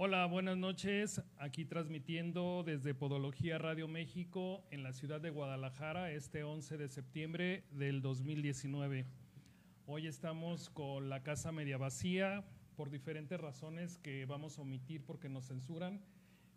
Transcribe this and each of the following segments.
Hola, buenas noches. Aquí transmitiendo desde Podología Radio México en la ciudad de Guadalajara este 11 de septiembre del 2019. Hoy estamos con la casa media vacía por diferentes razones que vamos a omitir porque nos censuran.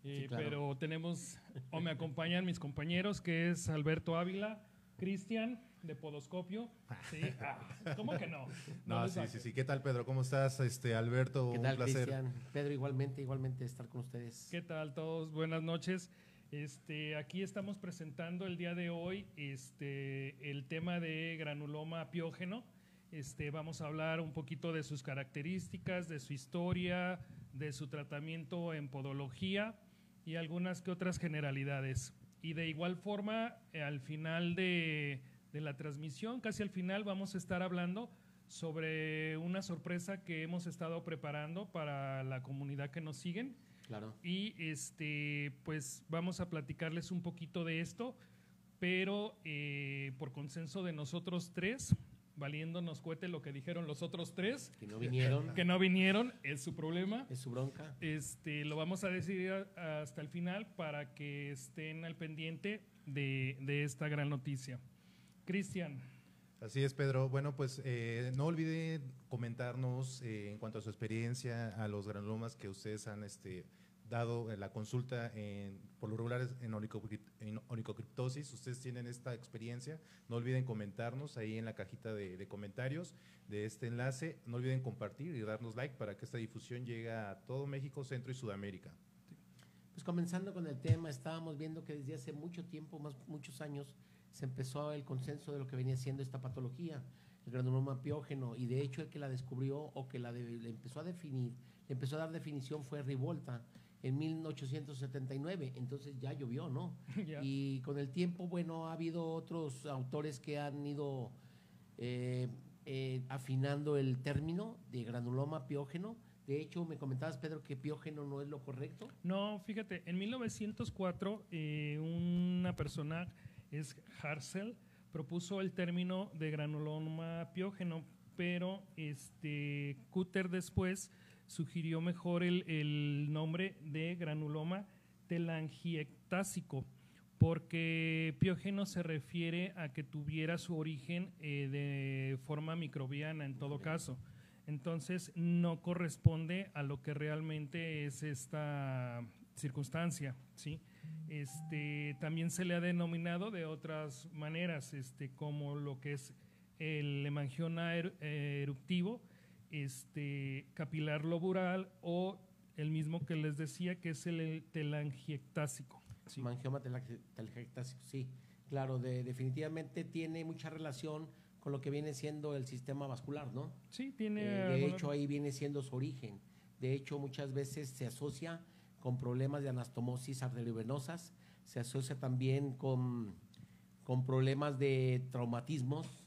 Eh, pero tenemos, o me acompañan mis compañeros, que es Alberto Ávila, Cristian de Podoscopio. Sí, ah, ¿cómo que no? No, sí, sí, sí. ¿Qué tal, Pedro? ¿Cómo estás, este Alberto? ¿Qué tal, Un placer. Cristian? Pedro, igualmente, igualmente estar con ustedes. ¿Qué tal todos? Buenas noches. Este, aquí estamos presentando el día de hoy este, el tema de granuloma piógeno. Este, vamos a hablar un poquito de sus características, de su historia, de su tratamiento en podología y algunas que otras generalidades. Y de igual forma, al final de, la transmisión, casi al final, vamos a estar hablando sobre una sorpresa que hemos estado preparando para la comunidad que nos siguen. Claro. Y este, pues vamos a platicarles un poquito de esto, pero eh, por consenso de nosotros tres, valiéndonos cuete lo que dijeron los otros tres. Que no vinieron. Que no vinieron, es su problema. Es su bronca. Este, lo vamos a decidir hasta el final para que estén al pendiente de, esta gran noticia. Cristian. Así es, Pedro. Bueno, pues eh, no olvide comentarnos eh, en cuanto a su experiencia, a los granulomas que ustedes han este, dado la consulta en, por lo regular en, onicocriptosis. Ustedes tienen esta experiencia. No olviden comentarnos ahí en la cajita de, comentarios de este enlace. No olviden compartir y darnos like para que esta difusión llegue a todo México, Centro y Sudamérica. Pues comenzando con el tema, estábamos viendo que desde hace mucho tiempo, más muchos años, se empezó el consenso de lo que venía siendo esta patología, el granuloma piógeno, y de hecho el que la descubrió o que la le empezó a definir, le empezó a dar definición fue Rivolta, en 1879, entonces ya llovió, ¿no? Y con el tiempo, bueno, ha habido otros autores que han ido eh, eh, afinando el término de granuloma piógeno. De hecho, me comentabas, Pedro, que piógeno no es lo correcto. No, fíjate, en 1904 eh, una persona, es Harsel, propuso el término de granuloma piógeno, pero este Cutter después sugirió mejor el, nombre de granuloma telangiectásico, porque piógeno se refiere a que tuviera su origen eh, de forma microbiana en todo caso. Entonces no corresponde a lo que realmente es esta circunstancia, ¿sí? Este, también se le ha denominado de otras maneras, este, como lo que es el hemangioma er, eruptivo, este, capilar lobural o el mismo que les decía que es el telangiectásico. Sí. Mangioma telangiectásico, sí. Claro, definitivamente tiene mucha relación con lo que viene siendo el sistema vascular, ¿no? Sí, tiene. Eh, de hecho, ahí viene siendo su origen. De hecho, muchas veces se asocia con problemas de anastomosis arteriovenosas, se asocia también con, con problemas de traumatismos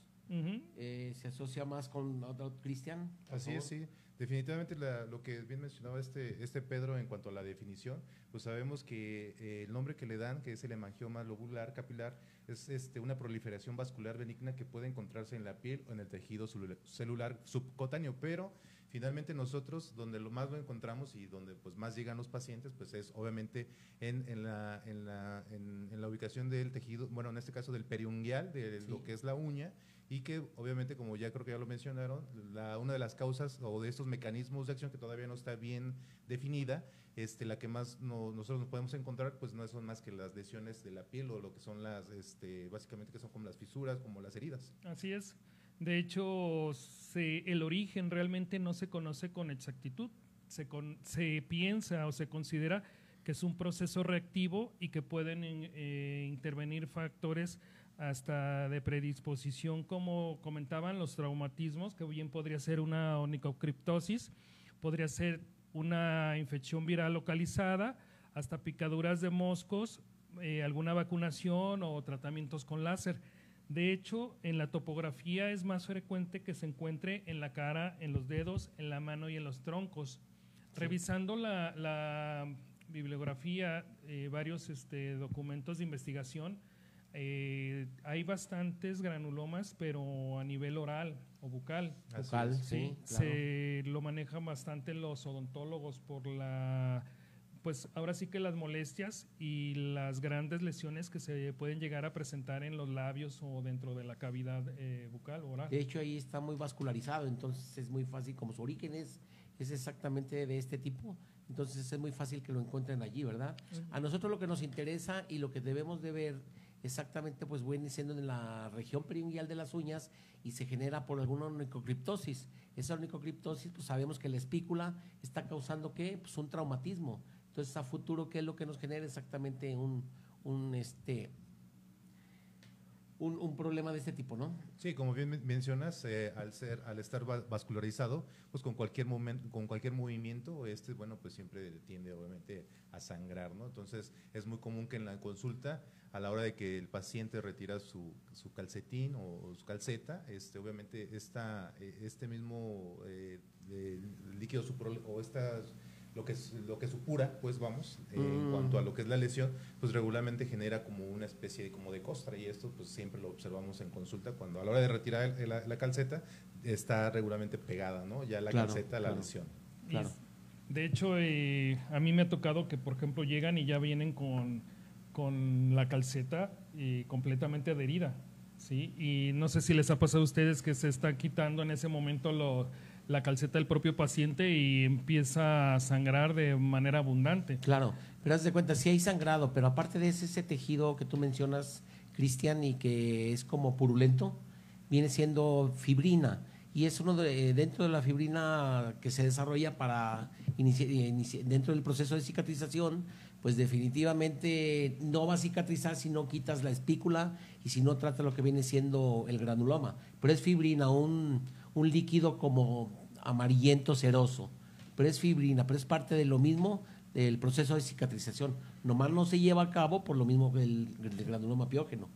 eh, se asocia más con Cristian. Así es, sí. Definitivamente lo que bien mencionaba este, este Pedro en cuanto a la definición, pues sabemos que eh, el nombre que le dan, que es el hemangioma lobular capilar, es este, una proliferación vascular benigna que puede encontrarse en la piel o en el tejido celular subcutáneo, pero finalmente nosotros donde lo más lo encontramos y donde pues más llegan los pacientes, pues es obviamente en, en, la, en, la, en, la ubicación del tejido, bueno, en este caso del periungual, de lo que es la uña, y que obviamente, como ya creo que ya lo mencionaron, la, una de las causas o de estos mecanismos de acción que todavía no está bien definida, este, la que más nosotros nos podemos encontrar, pues no son más que las lesiones de la piel o lo que son las, este, básicamente que son como las fisuras, como las heridas. Así es. De hecho, el origen realmente no se conoce con exactitud. Se, se piensa o se considera que es un proceso reactivo y que pueden eh, intervenir factores hasta de predisposición, como comentaban, los traumatismos, que bien podría ser una onicocriptosis, podría ser una infección viral localizada, hasta picaduras de moscos, eh, alguna vacunación o tratamientos con láser. De hecho, en la topografía es más frecuente que se encuentre en la cara, en los dedos, en la mano y en los troncos. Revisando la, bibliografía, eh, varios este, documentos de investigación, eh, hay bastantes granulomas, pero a nivel oral o bucal. Bucal, sí, claro. Se lo manejan bastante los odontólogos por la pues ahora sí que las molestias y las grandes lesiones que se pueden llegar a presentar en los labios o dentro de la cavidad eh, bucal oral. De hecho, ahí está muy vascularizado, entonces es muy fácil, como su origen es, es exactamente de este tipo, entonces es muy fácil que lo encuentren allí, ¿verdad? A nosotros lo que nos interesa y lo que debemos de ver exactamente pues viene siendo en la región periungual de las uñas y se genera por alguna onicocriptosis. Esa onicocriptosis pues sabemos que la espícula está causando ¿qué? Pues un traumatismo. Entonces, a futuro, ¿qué es lo que nos genera exactamente un, un este, un, un, problema de este tipo, ¿no? Sí, como bien mencionas, eh, al ser, al estar vascularizado, pues con cualquier momento, con cualquier movimiento, este, bueno, pues siempre tiende obviamente a sangrar, ¿no? Entonces es muy común que en la consulta, a la hora de que el paciente retira su, su calcetín o, su calceta, este, obviamente esta, eh, este mismo eh, líquido o estas lo que, es, lo que supura, pues vamos, en mm. cuanto a lo que es la lesión, pues regularmente genera como una especie de, como de costra y esto pues siempre lo observamos en consulta cuando a la hora de retirar la, calceta está regularmente pegada, ¿no? Ya la calceta a la lesión. Claro. De hecho, eh, a mí me ha tocado que, por ejemplo, llegan y ya vienen con, con la calceta eh, completamente adherida, ¿sí? Y no sé si les ha pasado a ustedes que se está quitando en ese momento lo la calceta del propio paciente y empieza a sangrar de manera abundante. Claro, pero haz de cuenta, si hay sangrado, pero aparte de ese, ese tejido que tú mencionas, Cristian, y que es como purulento, viene siendo fibrina. Y es uno de, dentro de la fibrina que se desarrolla para dentro del proceso de cicatrización, pues definitivamente no va a cicatrizar si no quitas la espícula y si no trata lo que viene siendo el granuloma. Pero es fibrina, un, un líquido como amarillento ceroso, pero es fibrina, pero es parte de lo mismo del proceso de cicatrización. Nomás no se lleva a cabo por lo mismo que el, granuloma piógeno.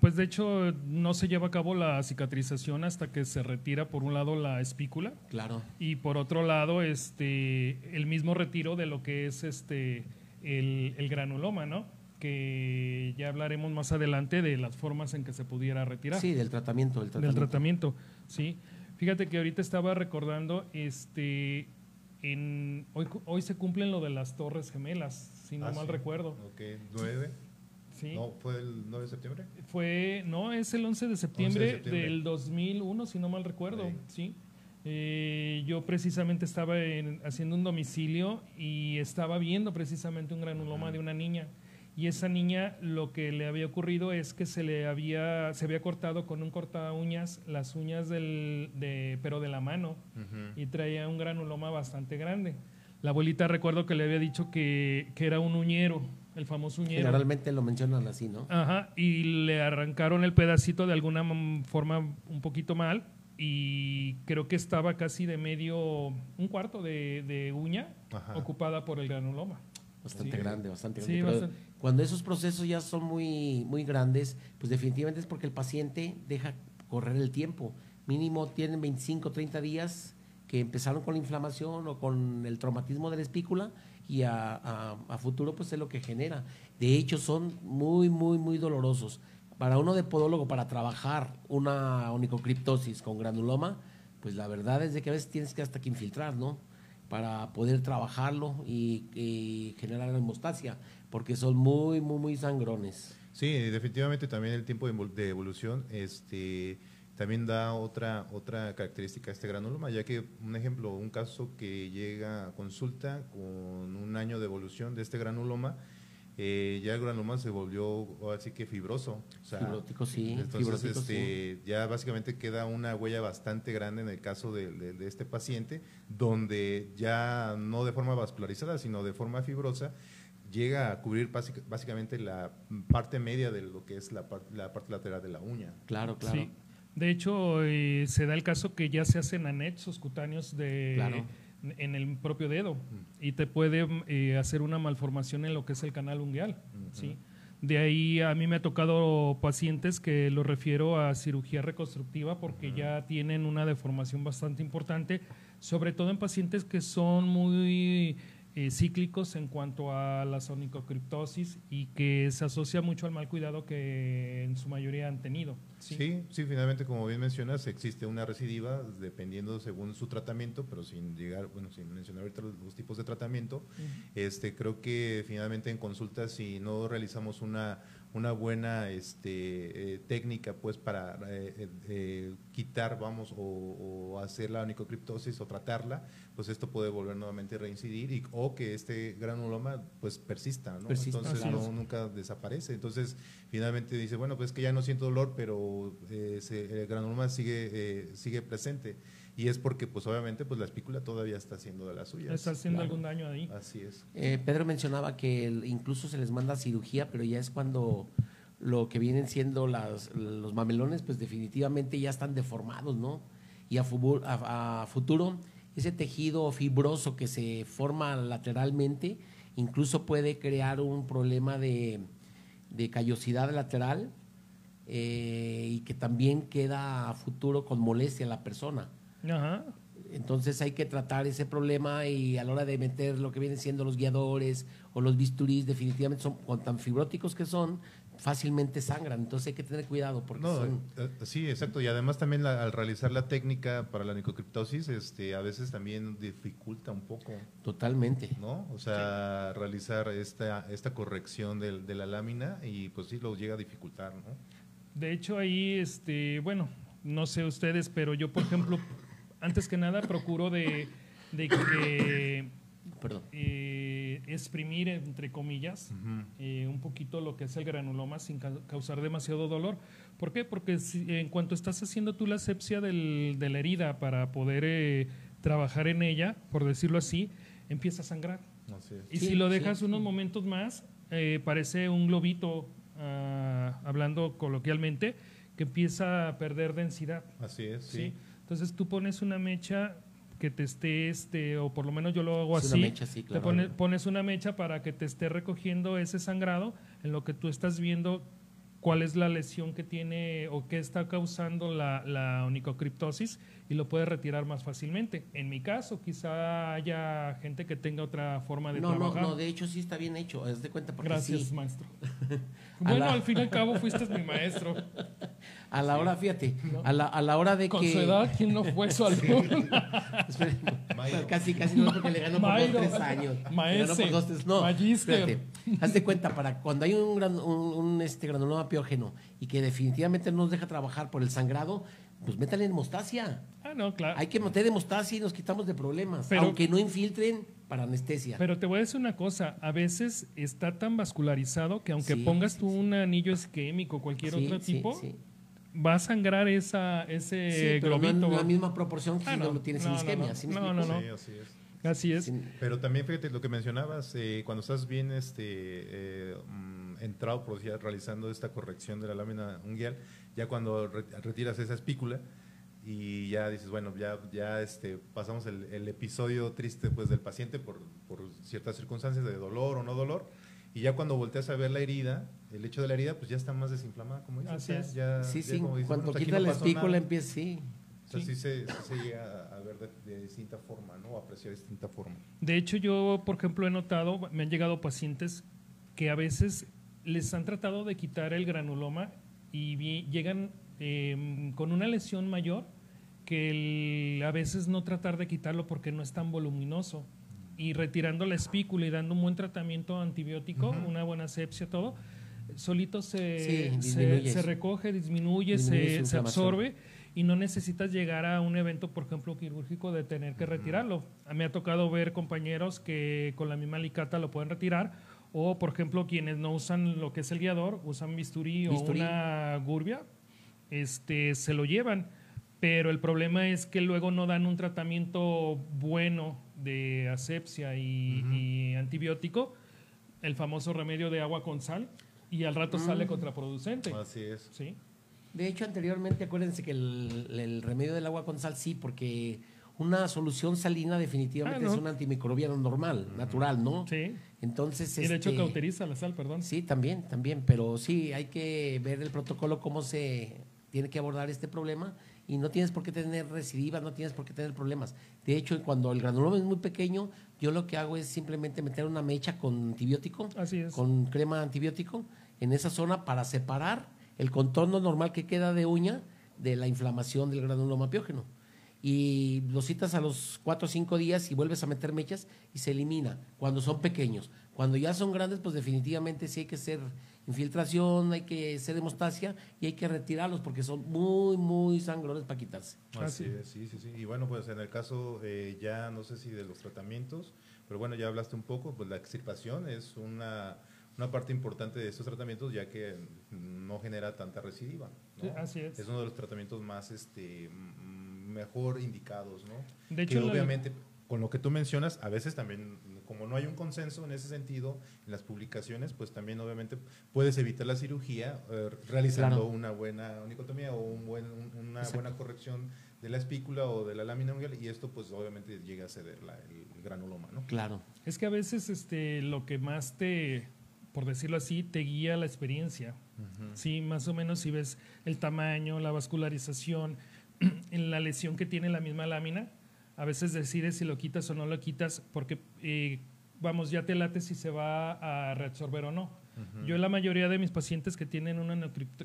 Pues de hecho no se lleva a cabo la cicatrización hasta que se retira por un lado la espícula. Claro. Y por otro lado, este, el mismo retiro de lo que es este el, el granuloma, ¿no? Que ya hablaremos más adelante de las formas en que se pudiera retirar. Sí, del tratamiento, del tratamiento. Del tratamiento, sí. Fíjate que ahorita estaba recordando, este, en, hoy, hoy se cumplen lo de las Torres Gemelas, si no ah, mal recuerdo. Ok. ¿No fue el 9 de septiembre? Fue, no, es el 11 de septiembre, del 2001, si no mal recuerdo, sí. Eh, yo precisamente estaba haciendo un domicilio y estaba viendo precisamente un granuloma de una niña y esa niña lo que le había ocurrido es que se le había se había cortado con un corta uñas las uñas del de, pero de la mano y traía un granuloma bastante grande. La abuelita recuerdo que le había dicho que, que era un uñero el famoso uñero. Generalmente lo mencionan así no ajá y le arrancaron el pedacito de alguna forma un poquito mal y creo que estaba casi de medio un cuarto de, uña ocupada por el granuloma Bastante grande, bastante grande. Cuando esos procesos ya son muy, muy grandes, pues definitivamente es porque el paciente deja correr el tiempo. Mínimo tienen 25, 30 días que empezaron con la inflamación o con el traumatismo de la espícula y a, futuro pues es lo que genera. De hecho son muy, muy, muy dolorosos. Para uno de podólogo, para trabajar una onicocriptosis con granuloma, pues la verdad es de que a veces tienes que hasta que infiltrar, ¿no? Para poder trabajarlo y, generar hemostasia, porque son muy, muy, muy sangrones. Sí, definitivamente también el tiempo de evolución este, también da otra, otra característica a este granuloma, ya que, un ejemplo, un caso que llega a consulta con un año de evolución de este granuloma, eh, ya el granuloma se volvió así que fibroso. Fibrótico, sí. Entonces, este, ya básicamente queda una huella bastante grande en el caso de, este paciente, donde ya no de forma vascularizada, sino de forma fibrosa, llega a cubrir básicamente la parte media de lo que es la, la parte lateral de la uña. Claro, claro. De hecho, eh, se da el caso que ya se hacen anexos cutáneos de en el propio dedo y te puede eh, hacer una malformación en lo que es el canal ungueal. ¿sí? De ahí a mí me ha tocado pacientes que lo refiero a cirugía reconstructiva porque ya tienen una deformación bastante importante, sobre todo en pacientes que son muy eh, cíclicos en cuanto a la sonicocriptosis y que se asocia mucho al mal cuidado que en su mayoría han tenido. Sí, sí, finalmente, como bien mencionas, existe una recidiva dependiendo según su tratamiento, pero sin llegar, bueno, sin mencionar ahorita los, tipos de tratamiento. este, creo que finalmente en consultas, si no realizamos una una buena este, eh, técnica pues para eh, eh, quitar, vamos, o, hacer la onicocriptosis o tratarla, pues esto puede volver nuevamente a reincidir y, o que este granuloma pues persista, ¿no? Entonces no, nunca desaparece. Entonces finalmente dice, bueno, pues que ya no siento dolor, pero el granuloma sigue, sigue presente y es porque pues obviamente pues la espícula todavía está haciendo de la suya. Está haciendo algún daño ahí. Así es. Eh, Pedro mencionaba que incluso se les manda cirugía, pero ya es cuando lo que vienen siendo las, los mamelones pues definitivamente ya están deformados, ¿no? Y a, a, futuro ese tejido fibroso que se forma lateralmente incluso puede crear un problema de, de callosidad lateral eh, y que también queda a futuro con molestia a la persona. Entonces hay que tratar ese problema y a la hora de meter lo que vienen siendo los guiadores o los bisturís, definitivamente son con tan fibróticos que son, fácilmente sangran. Entonces hay que tener cuidado porque son... Eh, sí, exacto. Y además también al realizar la técnica para la nicocriptosis, este, a veces también dificulta un poco. Totalmente. ¿No? O sea, realizar esta, esta corrección de, de la lámina y pues sí lo llega a dificultar, ¿no? De hecho ahí, este, bueno, no sé ustedes, pero yo por ejemplo antes que nada procuro de, que eh, exprimir, entre comillas, eh, un poquito lo que es el granuloma sin causar demasiado dolor. ¿Por qué? Porque en cuanto estás haciendo tú la asepsia de la herida para poder eh, trabajar en ella, por decirlo así, empieza a sangrar. Y si lo dejas unos momentos más, parece un globito, ah, hablando coloquialmente, que empieza a perder densidad. Así es, ¿sí? Entonces tú pones una mecha que te esté, este, o por lo menos yo lo hago así, mecha, sí, claro. te pones una mecha para que te esté recogiendo ese sangrado en lo que tú estás viendo cuál es la lesión que tiene o qué está causando la, la onicocriptosis y lo puedes retirar más fácilmente. En mi caso, quizá haya gente que tenga otra forma de trabajar. No, no, de hecho sí está bien hecho, haz de cuenta porque Gracias, maestro. bueno, al fin y al cabo fuiste mi maestro. A la hora, fíjate, a, la, a la hora de Con que... Con su edad, ¿quién no fue su alumno? casi, casi no, porque le ganó por dos, tres años. Maestro, por dos, no, espérate. Haz de cuenta, para cuando hay un, gran, un, este granuloma piógeno y que definitivamente no nos deja trabajar por el sangrado, pues métale en hemostasia. Ah, no, claro. Hay que meter hemostasia y nos quitamos de problemas, aunque no infiltren para anestesia. Pero te voy a decir una cosa, a veces está tan vascularizado que aunque pongas tú un anillo isquémico o cualquier otro tipo, va a sangrar esa, ese sí, globito. No en la misma proporción que ah, si no, lo tienes sin isquemia. No, no, no. así es. Así es. Pero también fíjate lo que mencionabas, eh, cuando estás bien este, eh, mm, entrado, por decir, realizando esta corrección de la lámina unguial, ya cuando retiras esa espícula y ya dices, bueno, ya, ya este, pasamos el, el episodio triste pues, del paciente por, por ciertas circunstancias de dolor o no dolor, y ya cuando volteas a ver la herida, el hecho de la herida, pues ya está más desinflamada, como dices. Así es. sí, sí, cuando quita la espícula empieza, sí. O sea, sí, se, llega a ver de, distinta forma, ¿no? A apreciar de distinta forma. De hecho, yo, por ejemplo, he notado, me han llegado pacientes que a veces les han tratado de quitar el granuloma y llegan em, con una lesión mayor que a veces no tratar de quitarlo porque no es tan voluminoso. Y retirando la espícula y dando un buen tratamiento antibiótico, una buena asepsia, todo, solito se, se, recoge, disminuye, se, se, absorbe y no necesitas llegar a un evento, por ejemplo, quirúrgico de tener que retirarlo. A Me ha tocado ver compañeros que con la misma alicata lo pueden retirar o, por ejemplo, quienes no usan lo que es el guiador, usan bisturí, o una gurbia, este, se lo llevan. Pero el problema es que luego no dan un tratamiento bueno de asepsia y, antibiótico, el famoso remedio de agua con sal, y al rato sale mm. contraproducente. Así es. Sí. De hecho, anteriormente, acuérdense que el, remedio del agua con sal sí, porque una solución salina definitivamente ah, es un antimicrobiano normal, natural, ¿no? Sí. Entonces, y de hecho este, cauteriza la sal, perdón. Sí, también, también, pero sí, hay que ver el protocolo, cómo se tiene que abordar este problema y no tienes por qué tener recidivas, no tienes por qué tener problemas. De hecho, cuando el granuloma es muy pequeño, yo lo que hago es simplemente meter una mecha con antibiótico, Así es. con crema antibiótico en esa zona para separar el contorno normal que queda de uña de la inflamación del granuloma piógeno. Y lo citas a los 4 o 5 días y vuelves a meter mechas y se elimina cuando son pequeños. Cuando ya son grandes, pues definitivamente sí hay que hacer infiltración, hay que hacer hemostasia y hay que retirarlos porque son muy, muy sangrones para quitarse. Así es, sí, sí, sí. Y bueno, pues en el caso eh, ya no sé si de los tratamientos, pero bueno, ya hablaste un poco, pues la extirpación es una, una parte importante de estos tratamientos ya que no genera tanta recidiva. ¿no? Sí, así es. Es uno de los tratamientos más este mejor indicados, ¿no? De que hecho, la- obviamente con lo que tú mencionas, a veces también, como no hay un consenso en ese sentido en las publicaciones, pues también obviamente puedes evitar la cirugía eh, realizando Claro. una buena onicotomía o un buen, un- una Exacto. buena corrección de la espícula o de la lámina unguial y esto pues obviamente llega a ceder la- el, granuloma, ¿no? Claro. Es que a veces este, lo que más te, por decirlo así, te guía la experiencia. Sí, más o menos si ves el tamaño, la vascularización, en la lesión que tiene la misma lámina, a veces decides si lo quitas o no lo quitas porque, eh, vamos, ya te late si se va a reabsorber o no. Yo la mayoría de mis pacientes que tienen una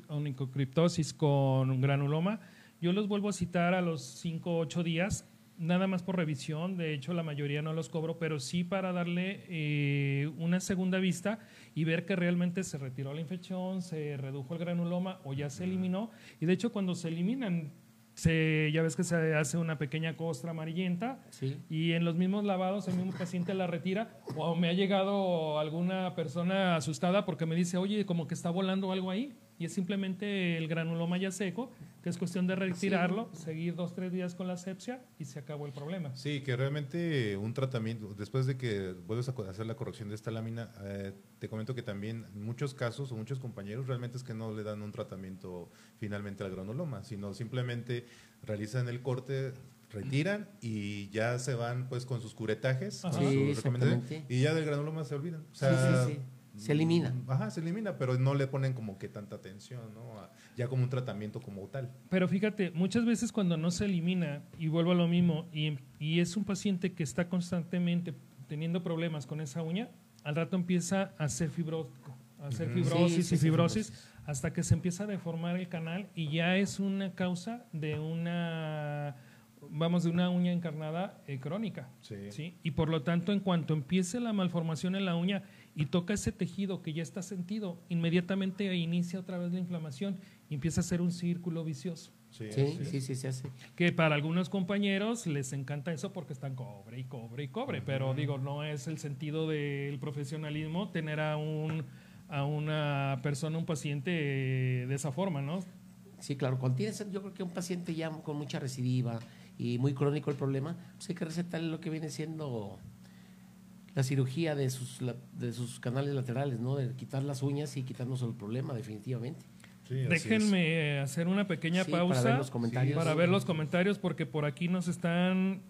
onicocriptosis con granuloma, yo los vuelvo a citar a los 5 o 8 días, nada más por revisión, de hecho la mayoría no los cobro, pero sí para darle eh, una segunda vista y ver que realmente se retiró la infección, se redujo el granuloma o ya se eliminó. Y de hecho cuando se eliminan, se, ya ves que se hace una pequeña costra amarillenta Sí. y en los mismos lavados el mismo paciente la retira o me ha llegado alguna persona asustada porque me dice, oye, como que está volando algo ahí y es simplemente el granuloma ya seco, que es cuestión de retirarlo, seguir dos, tres días con la asepsia y se acabó el problema. Sí, que realmente un tratamiento, después de que vuelves a hacer la corrección de esta lámina, eh, te comento que también en muchos casos o muchos compañeros realmente es que no le dan un tratamiento finalmente al granuloma, sino simplemente realizan el corte, retiran y ya se van pues con sus curetajes, con sus Sí, recomendaciones, exactamente. y ya del granuloma se olvidan. O Sí, sea, sí, sí. Se elimina. Ajá, se elimina, pero no le ponen como que tanta atención, ¿no? A- ya como un tratamiento como tal. Pero fíjate, muchas veces cuando no se elimina, y vuelvo a lo mismo, y, y es un paciente que está constantemente teniendo problemas con esa uña, al rato empieza a ser fibrótico, a hacer fibrosis Sí, sí, y sí, fibrosis. hasta que se empieza a deformar el canal y ya es una causa de una, vamos, de una uña encarnada eh, crónica. Sí. ¿sí? Y por lo tanto, en cuanto empiece la malformación en la uña y toca ese tejido que ya está sentido, inmediatamente inicia otra vez la inflamación y empieza a ser un círculo vicioso. Sí, Sí, sí, sí, se hace. Que para algunos compañeros les encanta eso porque están cobre y cobre y cobre, pero digo, no es el sentido del profesionalismo tener a un a una persona, un paciente eh, de esa forma, ¿no? Sí, claro. Cuando tienes, yo creo que un paciente ya con mucha recidiva y muy crónico el problema, pues hay que recetarle lo que viene siendo la cirugía de sus, la- de sus canales laterales, ¿no? De quitar las uñas y quitarnos el problema, definitivamente. Sí, así es. Déjenme hacer una pequeña Sí, pausa para ver los comentarios. para ver los comentarios porque por aquí nos están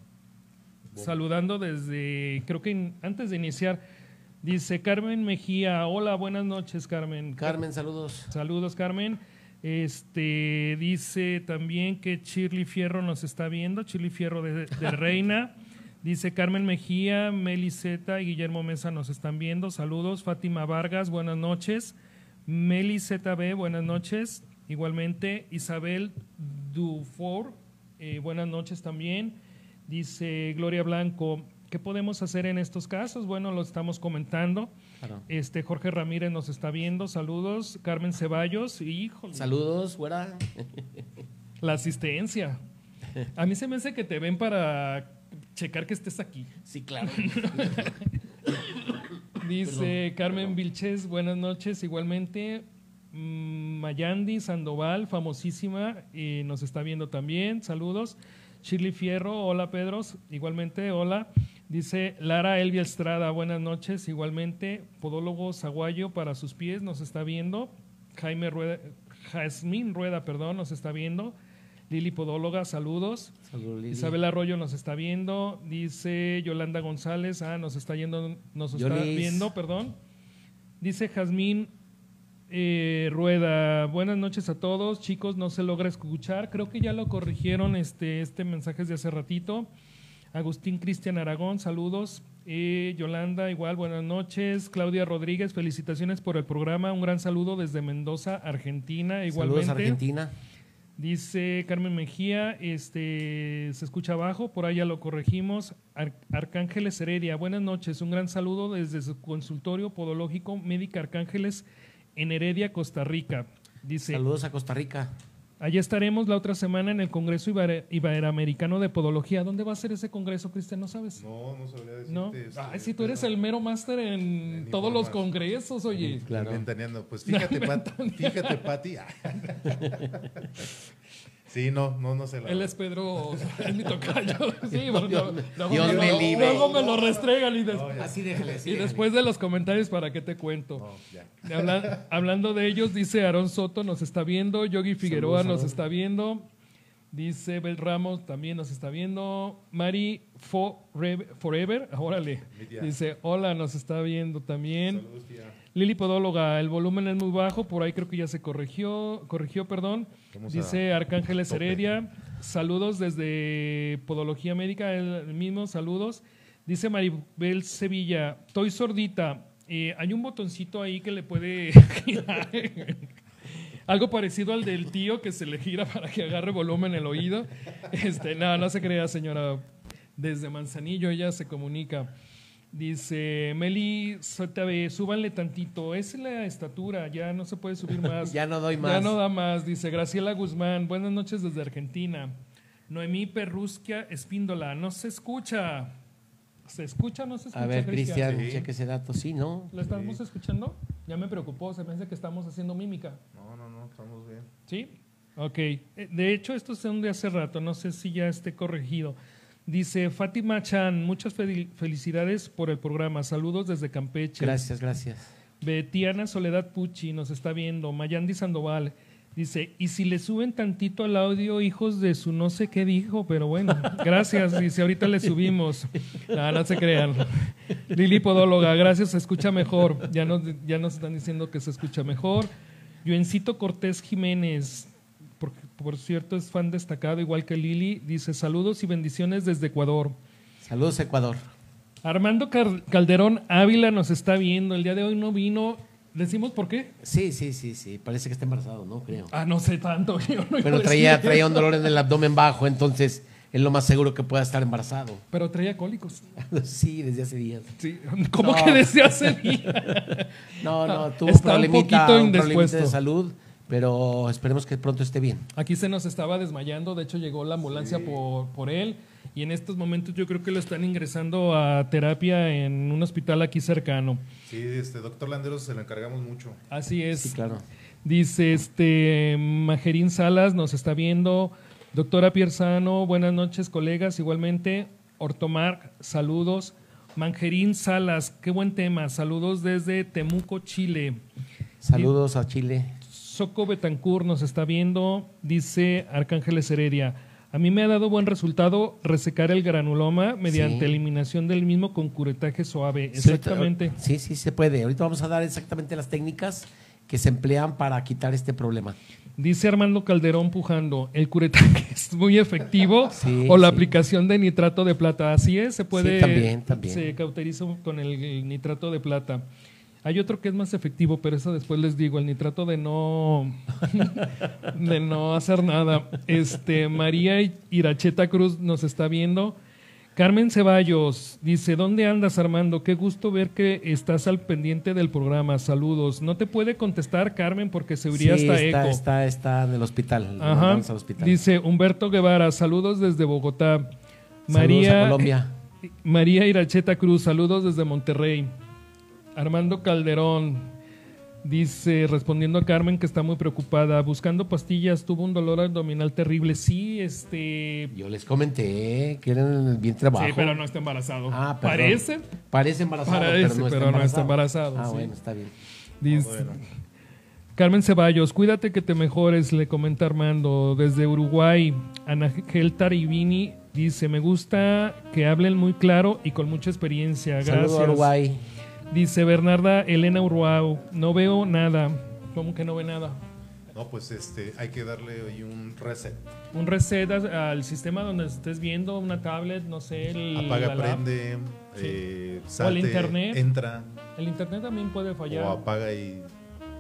saludando desde, creo que in- antes de iniciar, dice Carmen Mejía, hola, buenas noches Carmen. Carmen, saludos. Saludos, Carmen. Este dice también que Shirley Fierro nos está viendo, Shirley Fierro de, de Reina. Dice Carmen Mejía, Meli Zeta y Guillermo Mesa nos están viendo. Saludos. Fátima Vargas, buenas noches. Meli ZB, buenas noches. Igualmente, Isabel Dufour, eh, buenas noches también. Dice Gloria Blanco, ¿qué podemos hacer en estos casos? Bueno, lo estamos comentando. Claro. Este Jorge Ramírez nos está viendo, saludos. Carmen Ceballos, híjole, Saludos, fuera. la asistencia. A mí se me hace que te ven para checar que estés aquí. Sí, claro. Dice Carmen Vilches, buenas noches, igualmente. Mm, Mayandi Sandoval, famosísima, y nos está viendo también, saludos. Shirley Fierro, hola Pedros, igualmente, hola. Dice Lara Elvia Estrada, buenas noches, igualmente. Podólogo Zaguayo para sus pies, nos está viendo. Jaime Rueda, Jazmín Rueda, perdón, nos está viendo. Lili Podóloga, saludos. Lili. Isabel Arroyo nos está viendo, dice Yolanda González, ah, nos está yendo, nos está viendo, perdón. Dice Jazmín eh, Rueda, buenas noches a todos, chicos, no se logra escuchar, creo que ya lo corrigieron este, este mensaje de hace ratito. Agustín Cristian Aragón, saludos. Eh, Yolanda, igual, buenas noches. Claudia Rodríguez, felicitaciones por el programa. Un gran saludo desde Mendoza, Argentina. Igualmente. Saludos Argentina. Dice Carmen Mejía, este se escucha abajo, por ya lo corregimos. Ar- Arcángeles Heredia, buenas noches, un gran saludo desde su consultorio podológico Médica Arcángeles en Heredia, Costa Rica. Dice, Saludos a Costa Rica. Allá estaremos la otra semana en el Congreso Iber- Iberoamericano de Podología. ¿Dónde va a ser ese congreso, Cristian? ¿No sabes? No, no sabría decirte. ¿No? este, Ay, si tú eres el mero máster en, En todos los congresos, oye. Claro. Ventaneando. Pues fíjate, Pat, fíjate, Pati. sí, no, no, no sé la Él es Pedro, es mi tocayo. Sí, bueno, Dios- luego, Dios me, libre. luego me lo restregan y, des- No. Así déjale, así y déjale. después de los comentarios, ¿para qué te cuento? No, ya. Habla- hablando de ellos, dice Aarón Soto nos está viendo, Yogi Figueroa Saludos, nos está viendo, dice Bel Ramos también nos está viendo, Mari Forever, Forever órale, dice hola, nos está viendo también. Saludos, tía. Lili Podóloga, el volumen es muy bajo, por ahí creo que ya se corrigió, corrigió, perdón. Vamos Dice Arcángeles. Heredia, saludos desde Podología Médica, el mismo, saludos. Dice Maribel Sevilla, estoy sordita, eh, hay un botoncito ahí que le puede girar. Algo parecido al del tío que se le gira para que agarre volumen el oído. Este, no, no se crea, señora. Desde Manzanillo ella se comunica. Dice Meli ZB, súbanle tantito. Es la estatura, ya no se puede subir más. Ya no doy más. Ya no da más. Dice Graciela Guzmán, buenas noches desde Argentina. Noemí Perrusquia Espíndola, no se escucha. ¿Se escucha o no se escucha? A ver, Cristian, Sí. cheque ese dato. Sí, ¿no? ¿Lo estamos escuchando? Ya me preocupó, se me hace que estamos haciendo mímica. No, no, no, estamos bien. ¿Sí? Ok. Eh, De hecho, esto es de hace rato, no sé si ya esté corregido. Dice Fátima Chan, muchas fel- felicidades por el programa. Saludos desde Campeche. Gracias, gracias. Betiana Soledad Pucci nos está viendo. Mayandi Sandoval dice, y si le suben tantito al audio, hijos de su no sé qué dijo, pero bueno, gracias. Dice, ahorita le subimos. No, no se crean. Lili Podóloga, gracias, se escucha mejor. Ya nos, ya nos están diciendo que se escucha mejor. Yuencito Cortés Jiménez, por, cierto, es fan destacado, igual que Lili, dice, saludos y bendiciones desde Ecuador. Saludos, Ecuador. Armando Calderón Ávila nos está viendo. El día de hoy no vino. ¿Decimos por qué? Sí, sí, sí, sí. Parece que está embarazado, ¿no? Creo. Ah, no sé tanto. yo no Pero traía, traía un dolor en el abdomen bajo, entonces es lo más seguro que pueda estar embarazado. Pero traía cólicos. Sí, desde hace días. Sí. ¿Cómo No. que desde hace día? No, no, Ah, tuvo un está un problemita, poquito un problemita de salud, pero esperemos que pronto esté bien. Aquí se nos estaba desmayando. De hecho, llegó la ambulancia por, por él. Y en estos momentos yo creo que lo están ingresando a terapia en un hospital aquí cercano. Sí, este doctor Landeros se lo encargamos mucho. Así es. Sí, claro. Dice este Majerín Salas, nos está viendo. Doctora Pierzano, buenas noches, colegas. Igualmente, Ortomar, saludos. Mangerín Salas, qué buen tema. Saludos desde Temuco, Chile. Saludos a Chile. Soco Betancourt nos está viendo, dice Arcángeles Heredia. A mí me ha dado buen resultado resecar el granuloma mediante Sí. eliminación del mismo con curetaje suave. Exactamente. Sí, sí, se puede. Ahorita vamos a dar exactamente las técnicas que se emplean para quitar este problema. Dice Armando Calderón pujando, el curetaje es muy efectivo Sí, o la sí. aplicación de nitrato de plata. Así es, se puede, también, también. se cauteriza con el nitrato de plata. Hay otro que es más efectivo, pero eso después les digo, el nitrato de no de no hacer nada. Este María Iracheta Cruz nos está viendo. Carmen Ceballos dice, ¿dónde andas Armando? Qué gusto ver que estás al pendiente del programa. Saludos. No te puede contestar Carmen porque se oiría Sí, hasta está, eco. está, está en el hospital. Ajá. al hospital. Dice Humberto Guevara, saludos desde Bogotá. Saludos a María, Colombia. María Iracheta Cruz, saludos desde Monterrey. Armando Calderón dice, respondiendo a Carmen que está muy preocupada, buscando pastillas, tuvo un dolor abdominal terrible. Sí, este... Yo les comenté que eran el vientre bajo. Sí, pero no está embarazado. Ah, perdón. Parece, Parece embarazado, Parece, pero no está pero no embarazado. está embarazado, Ah, sí. bueno, está bien. dice- Bueno. Carmen Ceballos, cuídate que te mejores, le comenta Armando. Desde Uruguay, Anagel Taribini dice, me gusta que hablen muy claro y con mucha experiencia. Gracias. Saludos a Uruguay. Dice Bernarda Elena Uruau, no veo nada. ¿Cómo que no ve nada? No, pues este, hay que darle ahí un reset. Un reset al sistema donde estés viendo una tablet, no sé, el, Apaga, la prende, Sí. eh, O el internet. entra El internet también puede fallar. o apaga y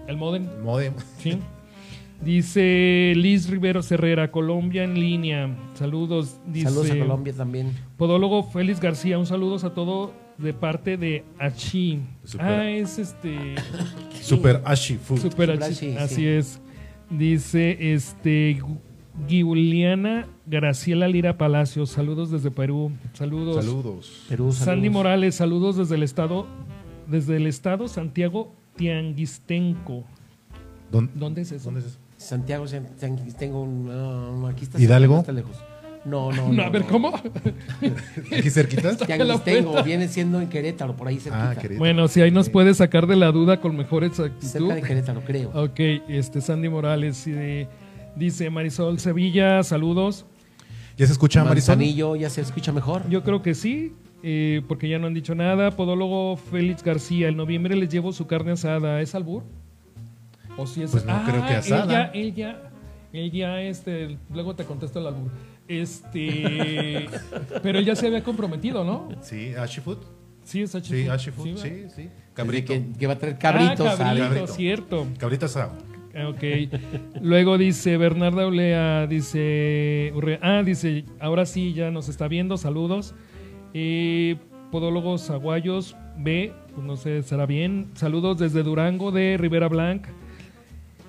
El modem, modem. sí. Dice Liz Rivero Herrera, Colombia en línea. Saludos. Dice Saludos a Colombia también. Podólogo Félix García, un saludos a todo de parte de Achi. Super. Ah, es este. Super Ashi Food. Super. Achi, Así sí. es. Dice este. Giuliana Graciela Lira Palacios, saludos desde Perú. Saludos. Saludos. Perú, Sandy. Morales, saludos desde el estado, desde el estado Santiago Tianguistenco. ¿Dónde, ¿Dónde es eso? dónde es eso? Santiago, un. no, aquí está ¿Hidalgo? está lejos. No, no, No, no. a ver. ¿cómo? ¿Aquí cerquita? Tianguistengo, viene siendo en Querétaro, por ahí cerquita. ah, querido. Bueno, si ahí nos puede sacar de la duda con mejor exactitud. Cerca de Querétaro, creo. Ok, este Sandy Morales eh, dice Marisol Sevilla, saludos. ¿Ya se escucha Marisol? Manzanillo, ya se escucha mejor. Yo creo que sí, eh, porque ya no han dicho nada. Podólogo Félix García, en noviembre les llevo su carne asada. ¿Es albur? ¿O si es Pues no creo que Ah, asada. Él ya, él ya, él ya, este, luego te contesto el albur. Este, pero él ya se había comprometido, ¿no? Sí, Ashi Food. Sí, es Sí, Ashi Food, ¿verdad? sí, sí. Dice Cabrito. Que, que va a traer cabritos. ah, ¿sabe? cabrito, Cabrito. cierto. Cabrito asado. Ok. Luego dice Bernarda Olea, dice, ah, dice, ahora sí ya nos está viendo, saludos. Eh, Podólogos Aguayos B, pues no sé, será bien. Saludos desde Durango de Rivera Blanca.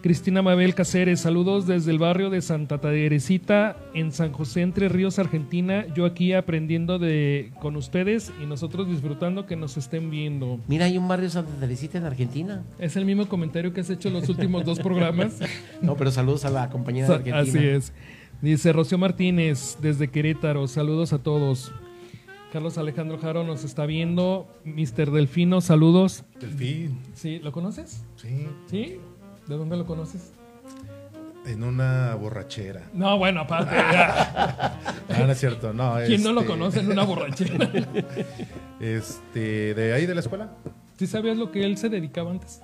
Cristina Mabel Cáceres, saludos desde el barrio de Santa Teresita en San José, Entre Ríos, Argentina. Yo aquí aprendiendo de con ustedes y nosotros disfrutando que nos estén viendo. Mira, hay un barrio Santa Teresita en Argentina. Es el mismo comentario que has hecho en los últimos dos programas. No, pero saludos a la compañía de Argentina. Así es. Dice Rocío Martínez desde Querétaro. Saludos a todos. Carlos Alejandro Jaro nos está viendo. Mr. Delfino, saludos. Delfín. ¿Sí? ¿Lo conoces? Sí. ¿Sí? ¿De dónde lo conoces? En una borrachera. No, bueno, aparte. ya. Ah, no es cierto. No, ¿Quién no lo este, conoce en una borrachera? Este, de ahí de la escuela. ¿Sí sabías lo que él se dedicaba antes?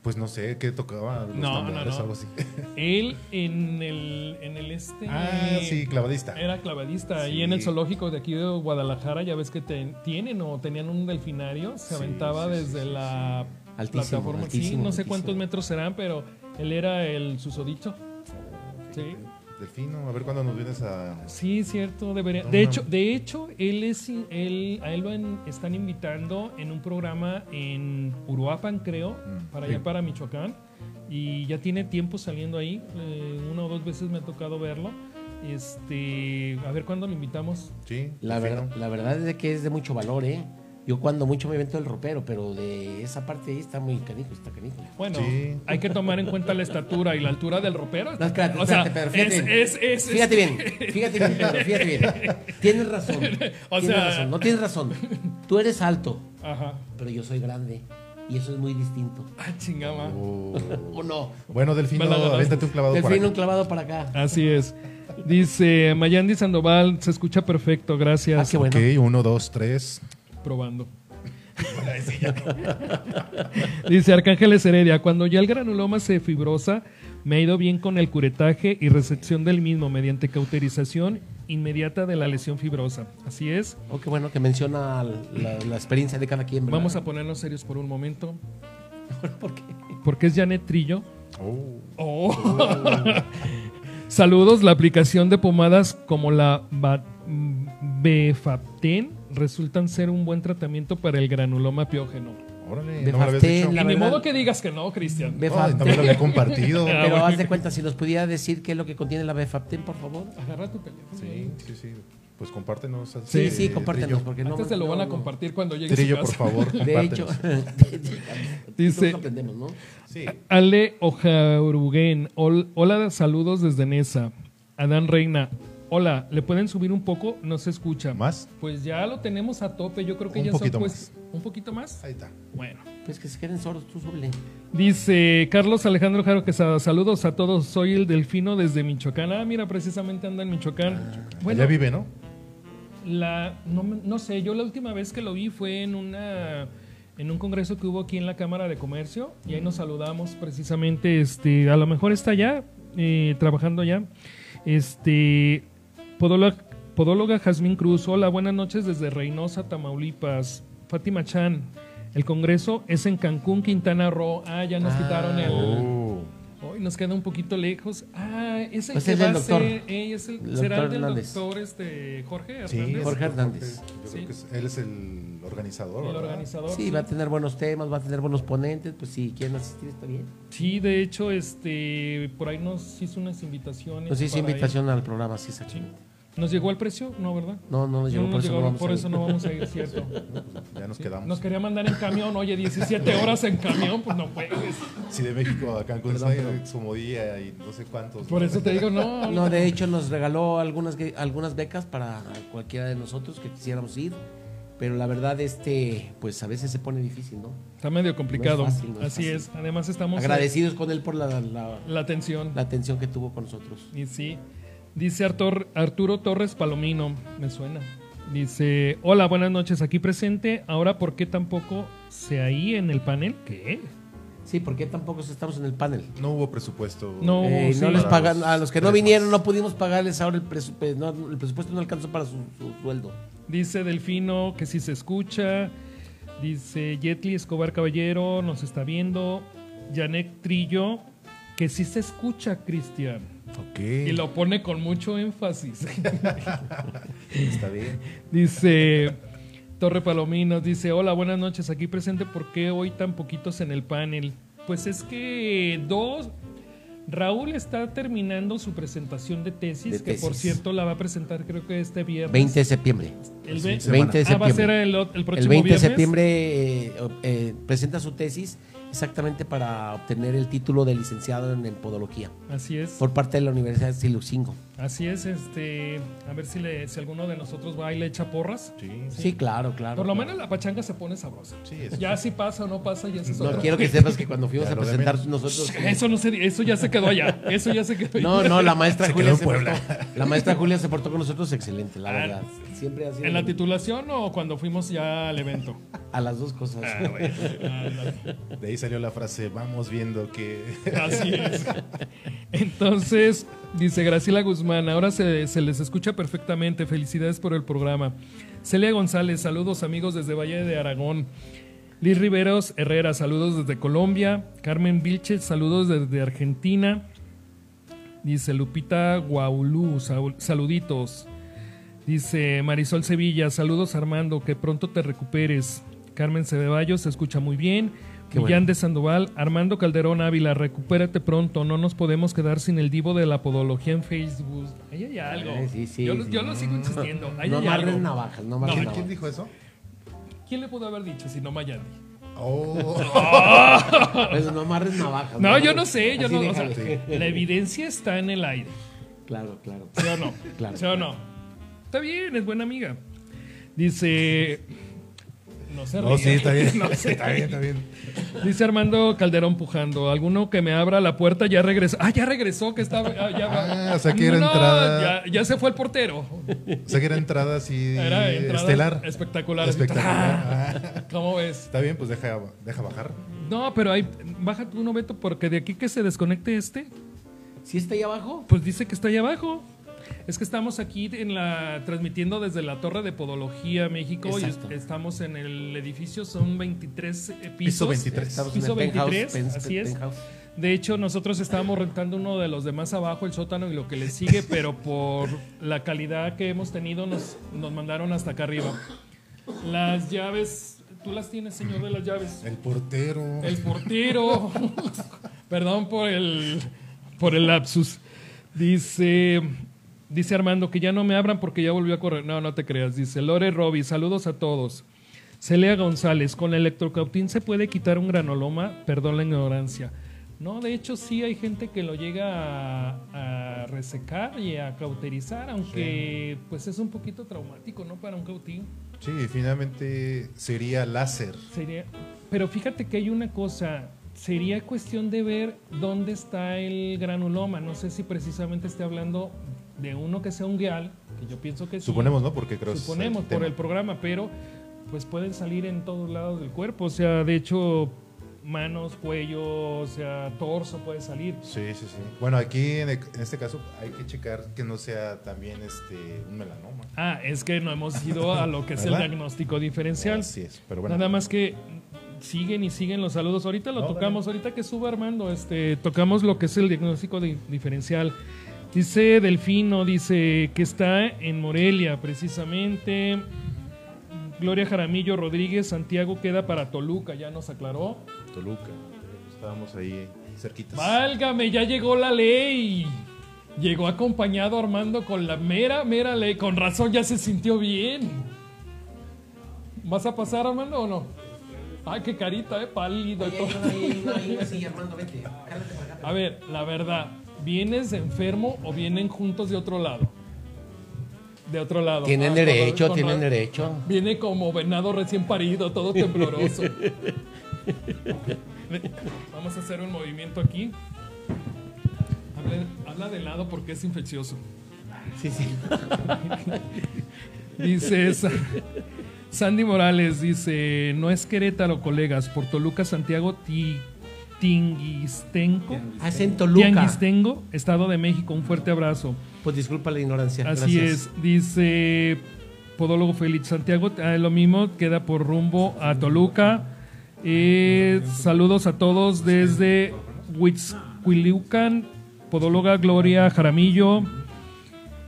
Pues no sé, ¿qué tocaba? Los No, no, no. algo así. Él en el, en el este. Ah, sí, clavadista. Era clavadista. Sí. Y en el zoológico de aquí de Guadalajara, ya ves que te- tienen o tenían un delfinario. Se Sí, aventaba sí, desde la Altísimo, plataforma. sí, altísimo, no sé altísimo. cuántos metros serán, pero él era el susodicho. Sí. Delfino, a ver cuándo nos vienes a. Sí, cierto, debería. No, De no. hecho, de hecho, él es él, a él lo en- están invitando en un programa en Uruapan, creo, Mm, para sí. allá para Michoacán. Y ya tiene tiempo saliendo ahí. eh, una o dos veces me ha tocado verlo. Este, a ver cuándo lo invitamos. Sí, La, ver- la verdad es de que es de mucho valor, ¿eh? Yo cuando mucho me invento el ropero, pero de esa parte ahí está muy canijo, está canijo. Bueno, Sí. hay que tomar en cuenta la estatura y la altura del ropero. No, espérate, o sea, espérate, pero fíjate es, bien. es, es- Fíjate bien, fíjate bien, Pedro, fíjate bien. Tienes razón. O tienes sea- razón, no tienes razón. Tú eres alto, Ajá. pero yo soy grande. Y eso es muy distinto. Ah, chingama. Oh. ¿O no? Bueno, Delfino, avéntate un clavado Delfino acá. un clavado para acá. Así es. Dice Mayandi Sandoval, se escucha perfecto, Ah, gracias. qué bueno. Ok, uno, dos, tres. Probando. Dice Arcángeles Heredia, cuando ya el granuloma se fibrosa, me ha ido bien con el curetaje y recepción del mismo mediante cauterización inmediata de la lesión fibrosa. Así es. Oh, qué bueno que menciona la, la experiencia de cada quien. ¿verdad? Vamos a ponernos serios por un momento. ¿Por qué? Porque es Janet Trillo. Oh. Oh. Saludos, la aplicación de pomadas como la Ba- Befapten resultan ser un buen tratamiento para el granuloma piógeno. Órale, De no me habías dicho. Y ni verdad- modo que digas que no, Cristian. Befapten. no me lo había compartido. Ah, Pero haz de cuenta, si nos pudiera decir qué es lo que contiene la Befapten, por favor. Agarra tu teléfono. Sí, sí, sí. Pues compártenos. Sí, este, sí, compártenos. Trillo. Porque no, Antes te lo no, van a compartir cuando llegue Trillo, por su casa. favor, De hecho. Dice- ¿no? Sí. Ale Ojauruguen, hol- hola, saludos desde Nesa. Adán Reina, hola, ¿le pueden subir un poco? No se escucha. ¿Más? Pues ya lo tenemos a tope, yo creo que Un ya son poquito pues un poquito más. Ahí está. Bueno. Pues que se queden sordos, tú súbele. Dice Carlos Alejandro Jaro Quesada, saludos a todos, soy el Delfino desde Michoacán. Ah, mira, precisamente anda en Michoacán. bueno, Allá vive, ¿no? la, no, no sé, yo la última vez que lo vi fue en una en un congreso que hubo aquí en la Cámara de Comercio y ahí nos saludamos precisamente, este, a lo mejor está ya eh, trabajando ya, este, podóloga, podóloga Jazmín Cruz, hola, buenas noches desde Reynosa, Tamaulipas, Fátima Chan, el congreso es en Cancún, Quintana Roo, ah, ya nos Ah. quitaron el... Oh. Hoy nos queda un poquito lejos. Ah, ese Pues que es va el a doctor. ser, eh, es el- El será doctor el del Hernández. doctor este, Jorge Sí, Hernández. Jorge Hernández. Yo Sí. creo que es- él es el organizador. el ¿verdad? organizador. Sí, va a tener buenos temas, va a tener buenos ponentes, pues si quieren asistir está bien. Sí, de hecho, este, por ahí nos hizo unas invitaciones. Nos hizo ir. invitación al programa, sí, exactamente. ¿Nos llegó el precio? No, ¿verdad? No, no nos llegó, no por nos eso llegó, no vamos por a ir. eso no vamos a ir, cierto. No, pues ya nos Sí, quedamos. Nos quería mandar en camión, oye, 17 horas en camión, pues no puedes. Si de México a Cancún está pero- Somodía y no sé cuántos. Por eso te digo, no. No, de hecho nos regaló algunas, algunas becas para cualquiera de nosotros que quisiéramos ir, pero la verdad, este, pues a veces se pone difícil, ¿no? Está medio complicado. fácil, no es Así fácil. es. Además, estamos. eh, Agradecidos con él por la, la, La atención. la atención que tuvo con nosotros. Y sí. Dice Artur- Arturo Torres Palomino, me suena. Dice, hola, buenas noches, aquí presente. Ahora, ¿por qué tampoco se ahí en el panel? ¿Qué? Sí, porque tampoco estamos en el panel. No hubo presupuesto. No, Eh, sí. no les pagan, los a los que no vinieron no pudimos pagarles ahora el, presu- pues, no, el presupuesto no alcanzó para su, su sueldo. Dice Delfino que sí se escucha. Dice Yetli Escobar Caballero, nos está viendo. Janek Trillo, que sí se escucha, Cristian. Y lo pone con mucho énfasis. Está bien. Dice Torre Palomino, dice, hola, buenas noches, aquí presente, ¿por qué hoy tan poquitos en el panel? Pues es que dos, Raúl está terminando su presentación de tesis, De que por cierto la va a presentar creo que este viernes. 20 de septiembre. el Sí, ve- semana. 20 de Ah, va a ser septiembre. el, próximo El 20 de viernes. septiembre eh, eh, presenta su tesis exactamente para obtener el título de licenciado en, podología Así es. por parte de la Universidad de Silucingo. Así es, este, a ver si, le, si alguno de nosotros va y le echa porras. Sí, Sí, claro, claro. Por lo claro. menos la pachanga se pone sabrosa. sí, eso. Ya si pasa o no pasa, ya se No, otro. quiero que sepas que cuando fuimos a presentar nosotros... Eso no se, eso ya se quedó allá. Eso ya se quedó No, allá. no, la maestra Se Julia se portó, la maestra Julia se portó con nosotros excelente, la Ah, verdad. Siempre ha sido ¿En la titulación o cuando fuimos ya al evento? a las dos cosas. Ah, bueno. Ah, no. De ahí salió la frase, vamos viendo que... Así es. Entonces, dice Graciela Guzmán, ahora se, se les escucha perfectamente. Felicidades por el programa. Celia González, saludos amigos desde Valle de Aragón. Liz Riveros Herrera, saludos desde Colombia. Carmen Vilches, saludos desde Argentina. Dice Lupita Guaulú, sal- saluditos. Dice Marisol Sevilla, saludos Armando, que pronto te recuperes. Carmen Ceballos, se escucha muy bien. Qué Millán bueno. de Sandoval, Armando Calderón Ávila, recupérate pronto, no nos podemos quedar sin el divo de la podología en Facebook. Ahí hay algo. Eh, sí, sí, yo, lo- sí. yo lo sigo insistiendo. Ahí no hay algo. navajas, no No, ¿Quién, navajas. quién dijo eso? ¿Quién le pudo haber dicho si no Mayandi? Oh, Pues no amarres navajas. No, yo no sé, yo así no. o sea, la evidencia está en el aire. Claro, claro. ¿Sí o no? Claro. ¿Sí o no? Está bien, es buena amiga. Dice. No se no, ría. sí, está bien. No se está bien, está bien. Dice Armando Calderón pujando. Alguno que me abra la puerta ya regresó. Ah, ya regresó, que estaba. ah, ya. Ah, o sea que era No, entrada- Ya, ya se fue el portero. O sea que era entrada así Era entrada estelar. espectacular. Espectacular. ¡ah! Ah, ¿Cómo ves? Está bien, pues deja, deja bajar. No, pero ahí. Baja tú, no, Beto, porque de aquí que se desconecte este. ¿Sí está ahí abajo? Pues dice que está ahí abajo. Es que estamos aquí en la transmitiendo desde la Torre de Podología México Exacto. y estamos en el edificio, son 23 eh, pisos. Piso 23. Estamos Piso en el penthouse, 23, pen- así es. penthouse. De hecho, nosotros estábamos rentando uno de los de más abajo, el sótano y lo que le sigue, pero por la calidad que hemos tenido nos, nos mandaron hasta acá arriba. Las llaves, tú las tienes, señor de las llaves. El portero. El portero. Perdón por el, por el lapsus. Dice, dice Armando que ya no me abran porque ya volvió a correr. No, no te creas. Dice Lore Roby, saludos a todos. Celia González, con el electrocautín se puede quitar un granuloma, perdón la ignorancia. No, de hecho sí hay gente que lo llega a, a resecar y a cauterizar, aunque pues es un poquito traumático, ¿no? Para un cautín. Sí, finalmente sería láser. Sería, pero fíjate que hay una cosa, sería cuestión de ver dónde está el granuloma. No sé si precisamente esté hablando de uno que sea un guial, que yo pienso que sí. Suponemos, ¿no? Porque creo Suponemos por el programa, pero pues pueden salir en todos lados del cuerpo. O sea, de hecho, manos, cuello, o sea, torso puede salir. Sí, sí, sí. Bueno, aquí en, e- este caso hay que checar que no sea también este un melanoma. Ah, es que no hemos ido a lo que es el diagnóstico diferencial. Así es, pero bueno. Nada más que siguen y siguen los saludos. Ahorita lo No, tocamos, ahorita que suba Armando, este, tocamos lo que es el diagnóstico di- diferencial. Dice Delfino, dice que está en Morelia, precisamente. Gloria Jaramillo Rodríguez, Santiago queda para Toluca, ya nos aclaró. Toluca. Estábamos ahí cerquitas. Válgame, ya llegó la ley. Llegó acompañado Armando con la mera, mera ley. Con razón ya se sintió bien. ¿Vas a pasar, Armando, o no? Ay, qué carita, eh, pálido y todo. silla, Armando, acá. A ver, la verdad, ¿vienes enfermo o vienen juntos de otro lado? De otro lado. Tienen Ah, derecho, con- tienen con- derecho. Viene como venado recién parido, todo tembloroso. Vamos a hacer un movimiento aquí. Habla, habla de lado porque es infeccioso. Sí, sí. Dice Sa- Sandy Morales, dice, no es Querétaro, colegas, por Toluca, Santiago, Ti- Tinguistenco. Toluca. Tianguistengo, Estado de México, un fuerte abrazo. Pues disculpa la ignorancia. Así gracias. es, dice Podólogo Félix Santiago, ah, lo mismo, queda por rumbo a Toluca. Eh, saludos a todos desde Huitzcuiliucan, Podóloga Gloria Jaramillo.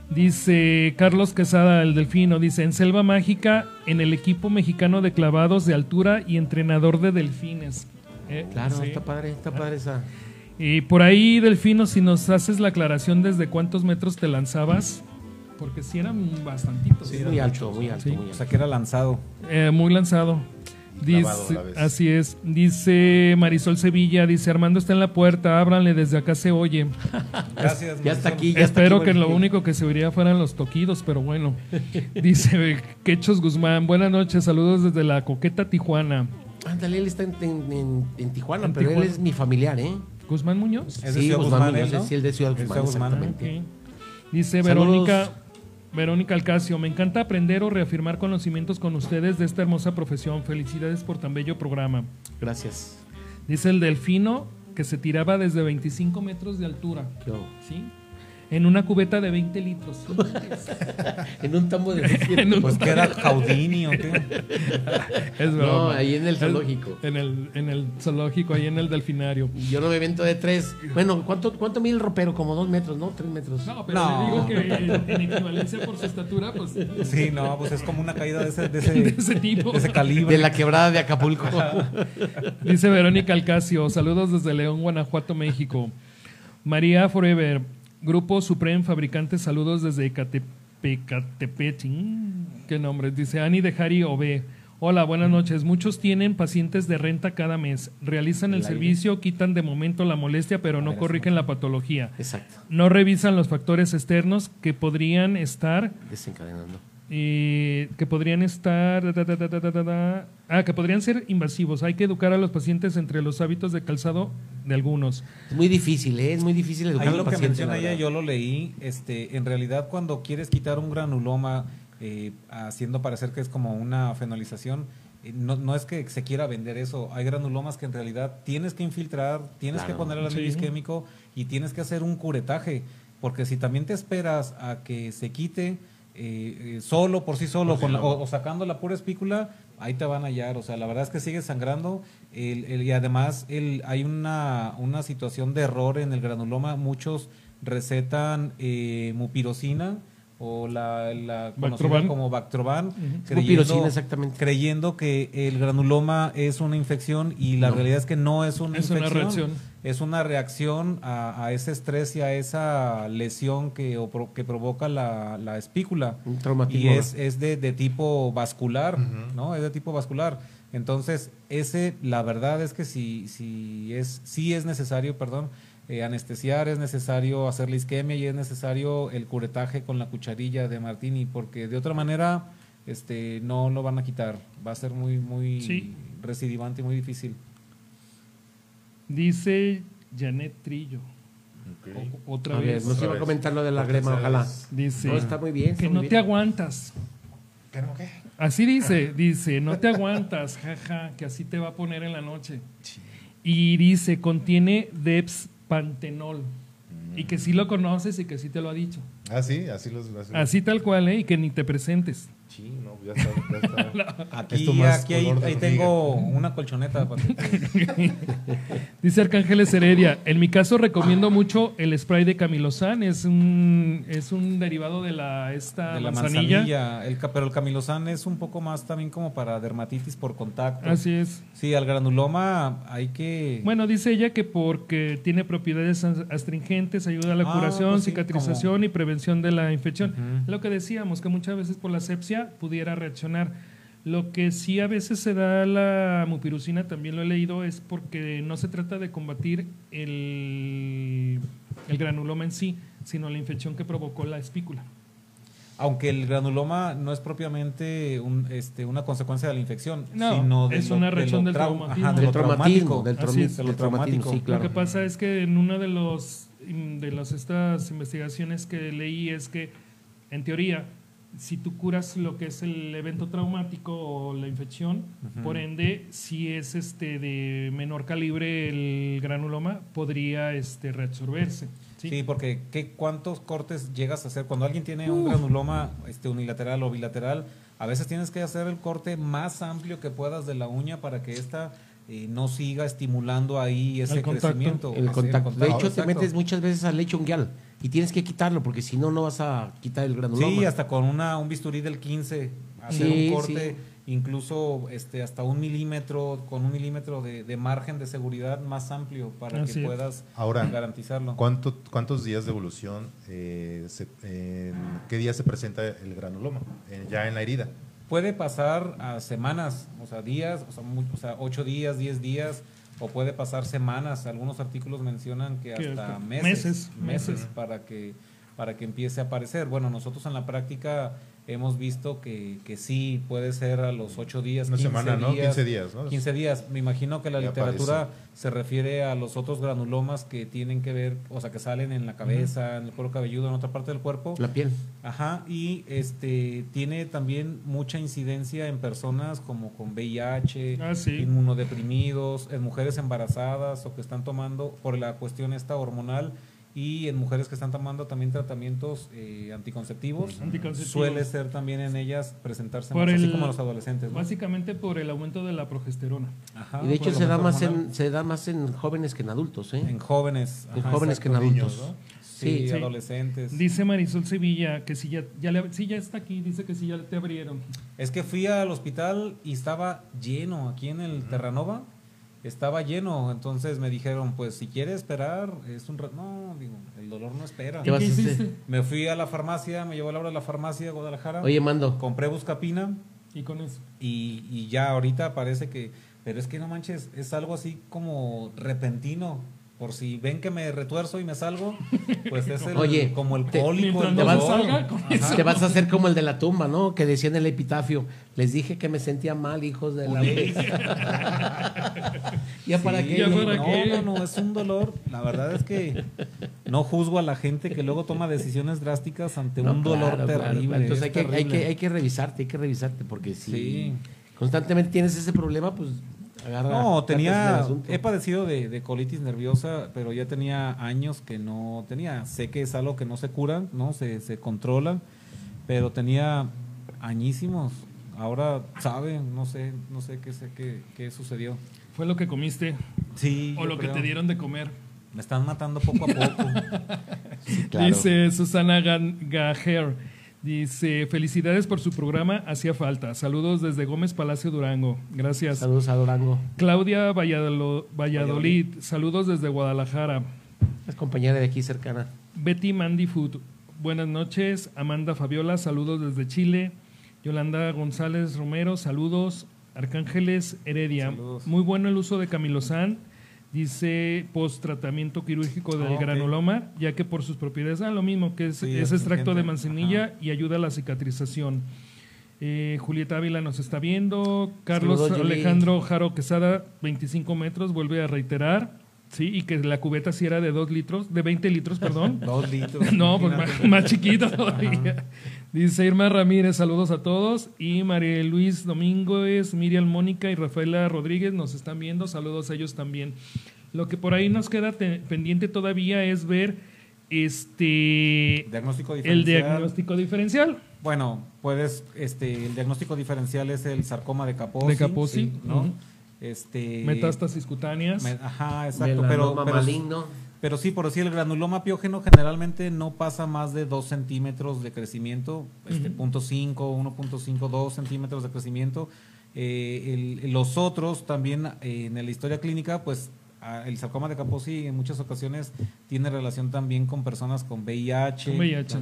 Dice Carlos Quesada, el delfino, dice, en Selva Mágica, en el equipo mexicano de clavados de altura y entrenador de delfines. Eh, Claro, sí. está padre, está padre esa. Y por ahí, Delfino, si nos haces la aclaración desde cuántos metros te lanzabas, porque si eran bastantitos. Sí, muy alto, muy alto, Sí. muy O sea, que era lanzado. Eh, muy lanzado. Dice, así es. Dice Marisol Sevilla, dice Armando está en la puerta, ábranle, desde acá se oye. Gracias. Ya está aquí, ya está Espero aquí, que lo único que se oiría fueran los toquidos, pero bueno. Dice Quechos Guzmán, buenas noches, saludos desde la coqueta Tijuana. Ándale, él está en, en- en- en Tijuana, En pero Tijuana. él es mi familiar, ¿eh? Guzmán Muñoz. Es de sí, Ciudad Guzmán, Guzmán, Muñoz, él, ¿no? sí, el de Ciudad Guzmán, Ciudad Guzmán. exactamente. Dice Saludos. Verónica, Verónica Alcacio, me encanta aprender o reafirmar conocimientos con ustedes de esta hermosa profesión. Felicidades por tan bello programa. Gracias. Dice el delfino que se tiraba desde 25 metros de altura, Yo. ¿sí? En una cubeta de 20 litros. En un tambo de En un- Pues que era Jaudini o qué. es No, broma. ahí en el zoológico. En el, en el zoológico, ahí en el delfinario. Yo no me evento de tres. Bueno, ¿cuánto, cuánto mide el ropero? Como dos metros, ¿no? Tres metros. No, pero No. digo que en equivalencia por su estatura, pues Sí, no, pues es como una caída de ese, de de ese, ese tipo. de ese calibre. De la quebrada de Acapulco. Dice Verónica Alcacio, saludos desde León, Guanajuato, México. María Forever, Grupo Supreme Fabricantes, saludos desde Ecatepec. Mm, ¿Qué nombre? Dice Ani de Jari Ove. Hola, buenas noches. Muchos tienen pacientes de renta cada mes. Realizan el El servicio, quitan de momento la molestia, pero no corrigen la patología. Exacto. No revisan los factores externos que podrían estar Desencadenando. Eh, que podrían estar da, da, da, da, da, da, da. ah que podrían ser invasivos hay que educar a los pacientes entre los hábitos de calzado de algunos Es muy difícil, ¿eh? Es muy difícil educar Ahí al lo que menciona la ella, yo lo leí. Este, en realidad, cuando quieres quitar un granuloma, eh, haciendo parecer que es como una fenolización, eh, no, no es que se quiera vender eso. Hay granulomas que en realidad tienes que infiltrar, tienes que poner el anillo Sí. isquémico y tienes que hacer un curetaje. Porque si también te esperas a que se quite eh, eh, solo, por sí solo, Por sí con la- o sacando la pura espícula, ahí te van a hallar. O sea, la verdad es que sigue sangrando. El- el- y además el, hay una, una situación de error en el granuloma. Muchos recetan eh, mupirocina o la, la conocida Bactroban. como Bactroban, creyendo, exactamente. creyendo que el granuloma es una infección y la No. realidad es que no es una es una infección reacción es una reacción a, a ese estrés y a esa lesión que, o pro- que provoca la, la espícula. Un Y traumatismo. es, es de, de tipo vascular. ¿no? Es de tipo vascular. Entonces, ese, la verdad es que si, si es, sí es necesario, perdón, eh, anestesiar, es necesario hacer la isquemia y es necesario el curetaje con la cucharilla de Martini, porque de otra manera este, no lo van a quitar. Va a ser muy, muy Sí. recidivante y muy difícil. dice Janet Trillo. O- otra A vez nos Otra iba a comentar lo de la grema, sabes- ojalá. dice No, está muy bien. que no te aguantas ¿Qué no, qué? Así dice, dice, no te aguantas, jaja, que así te va a poner en la noche. Y dice, contiene Deps Pantenol. Y que sí lo conoces y que sí te lo ha dicho. Ah, sí, así los. Así, los- Así tal cual, ¿eh? Y que ni te presentes. Sí, no, ya está. Ya está. Aquí, aquí de ahí tengo una colchoneta. Dice Arcángeles Heredia, en mi caso recomiendo mucho el spray de Camilozan, es un, es un derivado de la, esta de la manzanilla. manzanilla. El, ca- pero el camilosán es un poco más también como para dermatitis por contacto. Así es. Sí, al granuloma hay que... Bueno, dice ella que porque tiene propiedades as- astringentes, ayuda a la Ah, curación, pues sí, cicatrización y prevención de la infección. Lo que decíamos, que muchas veces por la sepsia pudiera reaccionar. Lo que sí a veces se da la mupirusina, también lo he leído, es porque no se trata de combatir el, el granuloma en sí, sino la infección que provocó la espícula. Aunque el granuloma no es propiamente un, este, una consecuencia de la infección, No, sino de es lo- una de reacción del trau- traumatismo. ajá, de Del lo traumatismo, traumático. del, es. del traumático. sí, claro. Lo que pasa es que en una de los de las estas investigaciones que leí es que en teoría si tú curas lo que es el evento traumático o la infección, por ende si es este de menor calibre el granuloma podría este reabsorberse. ¿sí? Sí, porque ¿qué, ¿cuántos cortes llegas a hacer? Cuando alguien tiene un granuloma este, unilateral o bilateral, a veces tienes que hacer el corte más amplio que puedas de la uña para que ésta eh, no siga estimulando ahí ese El contacto. crecimiento. El contacto. De hecho, te metes muchas veces al leche unguial y tienes que quitarlo porque si no, no vas a quitar el granuloma. Sí, hasta con una, un bisturí del 15, hacer Sí, un corte, sí. incluso este, hasta un milímetro, con un milímetro de, de margen de seguridad más amplio para Así que es. puedas Ahora, garantizarlo. ¿cuánto, ¿cuántos días de evolución, eh, se- en qué día se presenta el granuloma? Eh, ya en la herida. Puede pasar a semanas, o sea, días, o sea, mu- o sea, ocho días, diez días, o puede pasar semanas. Algunos artículos mencionan que hasta meses, meses. para que para que empiece a aparecer. Bueno, nosotros en la práctica hemos visto que, que sí puede ser a los ocho días, Una 15 semana, ¿no? días, 15 días, ¿no? 15 días. Me imagino que la Ya literatura se refiere a los otros granulomas que tienen que ver, o sea, que salen en la cabeza, en el cuero cabelludo, en otra parte del cuerpo. La piel. Ajá, y este tiene también mucha incidencia en personas como con VIH, Ah, sí. inmunodeprimidos, en mujeres embarazadas o que están tomando por la cuestión esta hormonal y en mujeres que están tomando también tratamientos eh, anticonceptivos. Anticonceptivos. Suele ser también en ellas presentarse Por más, así como los adolescentes. ¿no? Básicamente por el aumento de la progesterona. Ajá, y de hecho se da, más hormonal. en, se da más en jóvenes que en adultos, ¿eh? en jóvenes. En jóvenes que en adultos. Niños, ¿no? Sí, Sí, adolescentes. Dice Marisol Sevilla que si ya, ya, le- sí, ya está aquí, dice que si ya te abrieron. Es que fui al hospital y estaba lleno aquí en el Terranova. Estaba lleno, entonces me dijeron, pues si quiere esperar, es un... No, digo, el dolor no espera. ¿Qué ¿Y vas qué a hacer? Me fui a la farmacia, me llevó a la hora de la farmacia de Guadalajara, Oye, Mando, compré buscapina Y con eso. y, y ya ahorita parece que... Pero es que no manches, es algo así como repentino. Por si ven que me retuerzo y me salgo, pues es el, Oye, como el te- cólico, el no vas- dolor. salga, con Ajá. eso. te vas a hacer como el de la tumba, ¿no? Que decía en el epitafio, les dije que me sentía mal, hijos de la... ¿Ya para Sí, qué? ya para no, qué. no, no, es un dolor. La verdad es que no juzgo a la gente que luego toma decisiones drásticas ante No, un dolor claro, terrible. claro. Entonces hay que, hay, que, hay que revisarte, hay que revisarte, porque si Sí. constantemente tienes ese problema, pues agarra... No, tenía, he padecido de, de colitis nerviosa, pero ya tenía años que no tenía. Sé que es algo que no se cura, ¿no? Se, se controla, pero tenía añísimos. Ahora sabe, no sé, no sé qué sé qué, qué sucedió. Fue lo que comiste Sí. o lo que te dieron de comer. Me están matando poco a poco. Claro. Dice Susana Gan- Gajer. Dice, felicidades por su programa, hacía falta. Saludos desde Gómez Palacio Durango. Gracias. Saludos a Durango. Claudia Valladolo- Valladolid, saludos desde Guadalajara. Es compañera de aquí cercana. Betty Mandy Food, buenas noches. Amanda Fabiola, saludos desde Chile. Yolanda González Romero, saludos. Arcángeles Heredia, Saludos. muy bueno el uso de Camilosán. Dice post tratamiento quirúrgico del ok. granuloma, ya que por sus propiedades, ah, lo mismo, que es, Sí, es extracto de manzanilla y ayuda a la cicatrización. Eh, Julieta Ávila nos está viendo. Carlos Saludos. Alejandro Jaro Quesada, 25 metros, vuelve a reiterar. Sí, y que la cubeta sí era de 2 litros, de 20 litros, perdón. Dos litros. no, pues más, más chiquito todavía. Dice Irma Ramírez, saludos a todos. Y María Luis Domínguez, Miriam Mónica y Rafaela Rodríguez nos están viendo. Saludos a ellos también. Lo que por ahí nos queda te- pendiente todavía es ver este Diagnóstico el diagnóstico diferencial. Bueno, puedes, este, el diagnóstico diferencial es el sarcoma de Kaposi. De Kaposi, sí, ¿no? Este. Metástasis cutáneas. me- ajá, exacto. Pero, Melanoma pero, maligno. pero sí, por decir, el granuloma piógeno generalmente no pasa más de 2 centímetros de crecimiento, este, Ujú. punto cinco, 1.5, 2 centímetros de crecimiento. Eh, el- los otros también eh, en la historia clínica, pues el sarcoma de Kaposi en muchas ocasiones tiene relación también con personas con VIH. Con VIH.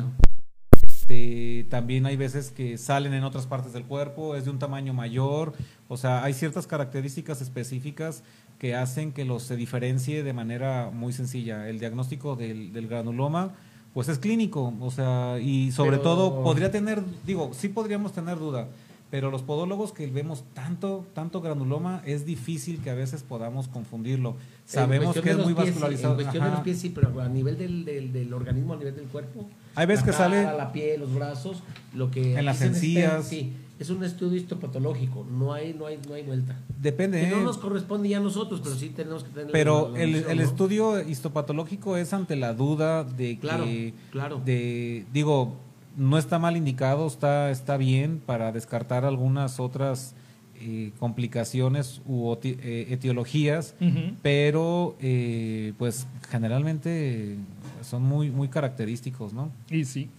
Este, también hay veces que salen en otras partes del cuerpo, es de un tamaño mayor, o sea, hay ciertas características específicas que hacen que los se diferencie de manera muy sencilla. El diagnóstico del, del granuloma, pues es clínico, o sea, y sobre Pero- todo podría tener, digo, sí podríamos tener duda, pero los podólogos que vemos tanto, tanto granuloma, es difícil que a veces podamos confundirlo. Sabemos que es muy pies, vascularizado. En cuestión de los pies sí, pero a nivel del, del, del organismo, a nivel del cuerpo. Hay veces que sale- la piel, los brazos, lo que En las encías. Sí, es un estudio histopatológico, no hay, no hay, no hay vuelta. Depende. Que ¿eh? no nos corresponde ya a nosotros, pero sí tenemos que tener Pero la- la el, el ¿no? estudio histopatológico es ante la duda de Claro, que, claro. de, digo, no está mal indicado, está, está bien para descartar algunas otras eh, complicaciones u eh, etiologías, pero eh, pues generalmente son muy, muy característicos, ¿no? Y sí.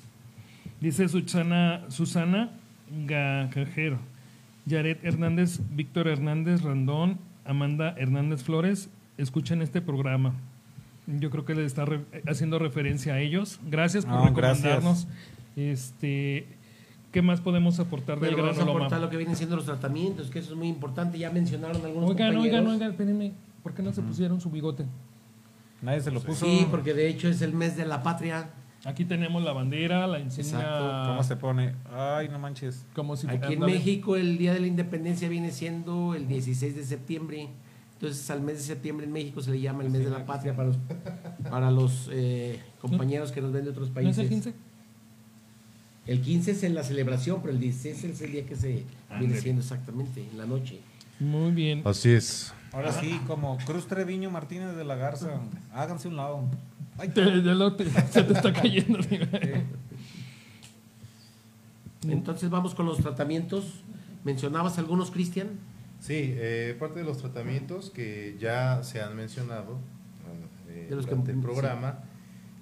Dice Susana, Susana Gajero, Yaret Hernández, Víctor Hernández Randón, Amanda Hernández Flores, escuchen este programa. Yo creo que le está re- haciendo referencia a ellos. Gracias por No, recomendarnos. Este, ¿Qué más podemos aportar del Pero vamos a granuloma? aportar lo que vienen siendo los tratamientos, que eso es muy importante. Ya mencionaron algunos Oigan, compañeros. oigan, oigan, espérenme. ¿Por qué no se pusieron su bigote? Nadie se lo puso. Sí, porque de hecho es el mes de la patria. Aquí tenemos la bandera, la insignia. Exacto. ¿Cómo se pone? Ay, no manches. Como si Aquí en. México el Día de la Independencia viene siendo el 16 de septiembre. Entonces al mes de septiembre en México se le llama el mes de la patria para los, para los eh, compañeros que nos ven de otros ¿No países. es el 15? El 15 es en la celebración, pero el 16 es el día que se viene siendo exactamente, en la noche. Muy bien. Así es. Ahora sí, como Cruz Treviño Martínez de la Garza, háganse un lado. Ay, Te- te- se te está cayendo. Entonces vamos con los tratamientos. ¿Mencionabas algunos, Cristian? Sí, eh, parte de los tratamientos que ya se han mencionado eh, De los que- durante el sí.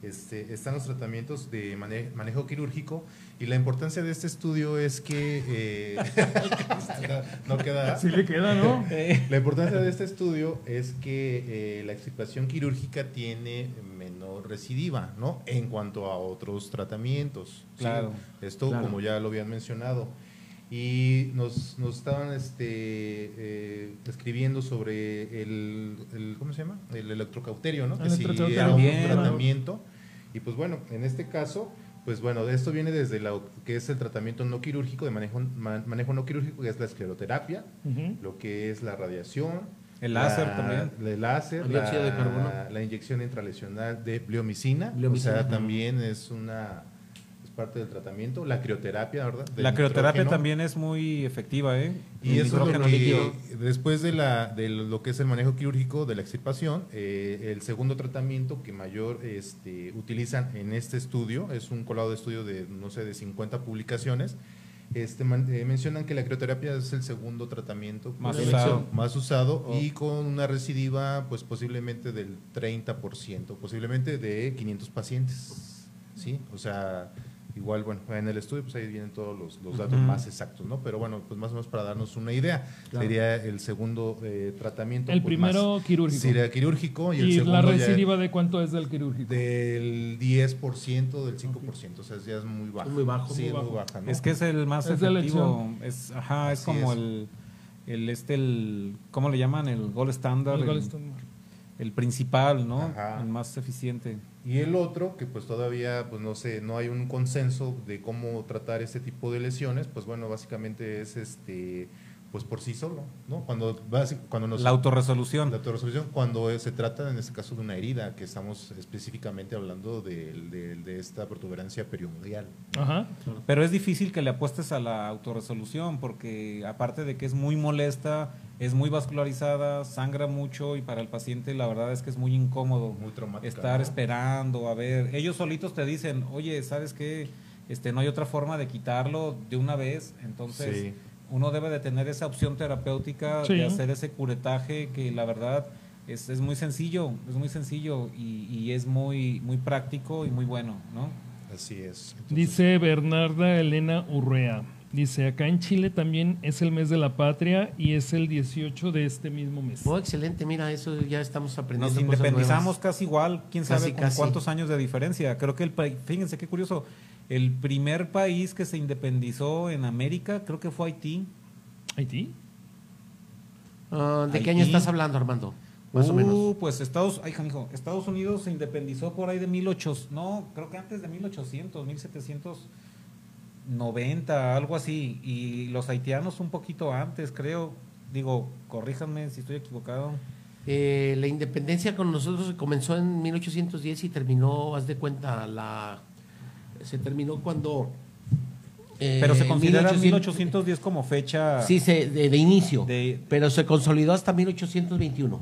Este, están los tratamientos de mane- manejo quirúrgico y la importancia de este estudio es que eh, no queda Sí le queda, ¿no? la importancia de este estudio es que eh, la extirpación quirúrgica tiene menor recidiva, ¿no? En cuanto a otros tratamientos. ¿sí? Claro. Esto, Claro. como ya lo habían mencionado. Y nos, nos estaban este, eh, escribiendo sobre el, el- ¿cómo se llama? El electrocauterio, ¿no? El Que si era un tratamiento. Y pues bueno, en este caso, pues bueno, esto viene desde la, que es el tratamiento no quirúrgico, de manejo, ma- manejo no quirúrgico, que es la escleroterapia, lo que es la radiación. El láser la- también. El láser, El dióxido de la, carbono. la inyección intralesional de bleomicina. Bleomicina. O sea, también es una parte del tratamiento. La crioterapia, ¿verdad? Del La crioterapia también es muy efectiva, ¿eh? Y El eso es lo que, líquido. después de, la, de lo que es el manejo quirúrgico de la extirpación, eh, el segundo tratamiento que mayor este, utilizan en este estudio, es un colado de estudio de, no sé, de 50 publicaciones, este, man- eh, mencionan que la crioterapia es el segundo tratamiento Más usado. más usado Oh. y con una recidiva pues posiblemente del 30%, posiblemente de 500 pacientes, ¿sí? O sea, igual, bueno, en el estudio pues ahí vienen todos los, los datos más exactos, ¿no? Pero bueno, pues más o menos para darnos una idea, Claro. sería el segundo eh, tratamiento. El pues, primero más- quirúrgico. Sería quirúrgico y, el ¿Y segundo la ya recidiva de cuánto es del quirúrgico? del 10%, del 5%, o sea, ya es muy bajo. Es muy bajo. Sí, Muy es muy bajo. baja, ¿no? Es que es el más Es efectivo. Es, ajá, es Así como es. el, el este el ¿cómo le llaman? El gold standard, El el, Gold Standard. el principal, ¿no? Ajá. El más eficiente. Y el otro, que pues todavía, pues no sé, no hay un consenso de cómo tratar este tipo de lesiones, pues bueno, básicamente es este pues por sí solo, ¿no? Cuando, cuando nos... La autorresolución. La autorresolución, cuando eh, se trata en este caso de una herida, que estamos específicamente hablando de, de- de esta protuberancia perimundial. Ajá. Pero es difícil que le apuestes a la autorresolución porque aparte de que es muy molesta, es muy vascularizada, sangra mucho y para el paciente la verdad es que es muy incómodo Muy estar ¿no? esperando a ver. Ellos solitos te dicen, oye, ¿sabes qué? Este, no hay otra forma de quitarlo de una vez. Entonces Sí. uno debe de tener esa opción terapéutica Sí. de hacer ese curetaje que la verdad es, es muy sencillo, es muy sencillo y, y es muy, muy práctico y muy bueno, ¿no? Así es. Entonces, Dice Bernarda Elena Urrea. Dice, acá en Chile también es el mes de la patria y es el 18 de este mismo mes. Oh, excelente, mira, eso ya estamos aprendiendo. Nos cosas independizamos nuevas. casi igual, quién Casi, sabe con casi. cuántos años de diferencia. Creo que el país, fíjense qué curioso, el primer país que se independizó en América creo que fue Haití. ¿Haití? Ah, ¿De qué Haití. año estás hablando, Armando? Más o Uh, menos. Pues Estados, ay, canijo, Estados Unidos se independizó por ahí de 1800, no, creo que antes de 1800, 1790, algo así. Y los haitianos un poquito antes, creo. Digo, corríjanme si estoy equivocado. Eh, la independencia con nosotros comenzó en 1810 y terminó, haz de cuenta, la se terminó cuando... eh, Pero se considera 1800 1810 como fecha. Sí, se, de, de inicio, de- pero se consolidó hasta 1821.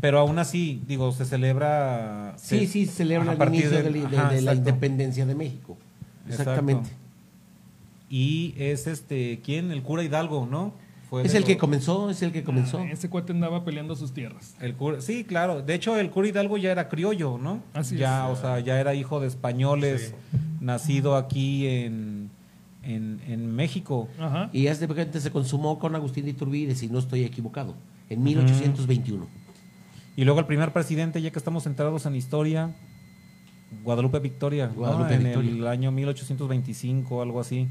Pero aún así, digo, se celebra. Sí, se- sí, se celebra a el inicio de, de- ajá, de la independencia de México. Exacto. Y es este, ¿quién? El cura Hidalgo, ¿no? Fue Es el que comenzó, es el que comenzó. Ah, ese cuate andaba peleando sus tierras. El cura, sí, claro. De hecho, el cura Hidalgo ya era criollo, ¿no? Así ya, es. o sea, ya era hijo de españoles, nacido aquí en, en, en México. Ajá. Y de cuenta se consumó con Agustín de Iturbide, si no estoy equivocado, en 1821. Y luego el primer presidente, ya que estamos centrados en historia, Guadalupe Victoria, ¿no? Guadalupe en Victoria. el año 1825, algo así.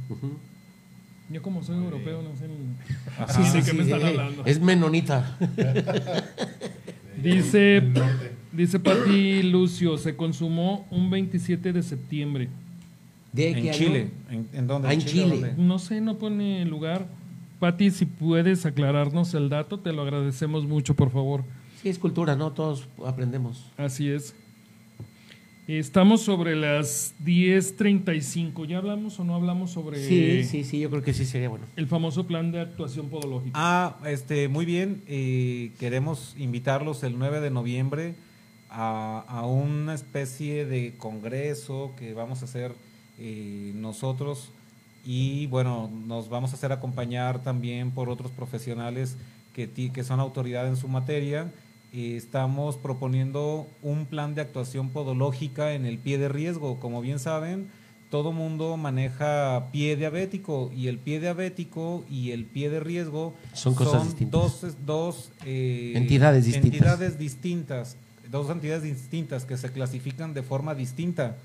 Yo como soy europeo no sé ni... Ajá. Sí, Sí, ¿de qué me sí, están eh, hablando? Es menonita. Dice, dice Pati Lucio, se consumó un 27 de septiembre. ¿De En? Chile. ¿En, en dónde? Ah, en Chile. No sé, no pone lugar. Pati, si puedes aclararnos el dato, te lo agradecemos mucho, por favor. Sí, es cultura, ¿no? Todos aprendemos. Así es. Estamos sobre las 10.35. ¿Ya hablamos o no hablamos sobre Sí, sí, sí, yo creo que sí sería bueno. el famoso plan de actuación podológica? Ah, este, muy bien. eh, queremos invitarlos el 9 de noviembre a, a una especie de congreso que vamos a hacer eh, nosotros y bueno, nos vamos a hacer acompañar también por otros profesionales que, ti- que son autoridad en su materia. Eh, estamos proponiendo un plan de actuación podológica en el pie de riesgo. Como bien saben, todo mundo maneja pie diabético y el pie diabético y el pie de riesgo Son cosas distintas. dos, dos eh, Entidades distintas. entidades distintas, dos entidades distintas que se clasifican de forma distinta.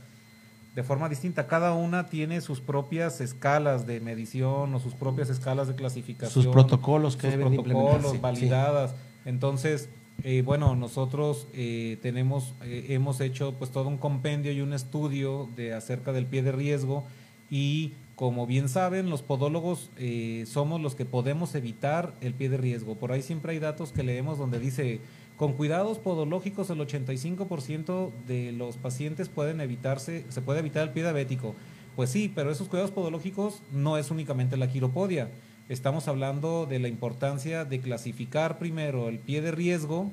De forma distinta, cada una tiene sus propias escalas de medición o sus propias escalas de clasificación Sus protocolos que sus deben de protocolos validadas. Entonces, eh, bueno, nosotros eh, tenemos, eh, hemos hecho pues todo un compendio y un estudio de acerca del pie de riesgo y como bien saben, los podólogos eh, somos los que podemos evitar el pie de riesgo. Por ahí siempre hay datos que leemos donde dice, con cuidados podológicos el 85% de los pacientes pueden evitarse, se puede evitar el pie diabético. Pues sí, pero esos cuidados podológicos no es únicamente la quiropodia. Estamos hablando de la importancia de clasificar primero el pie de riesgo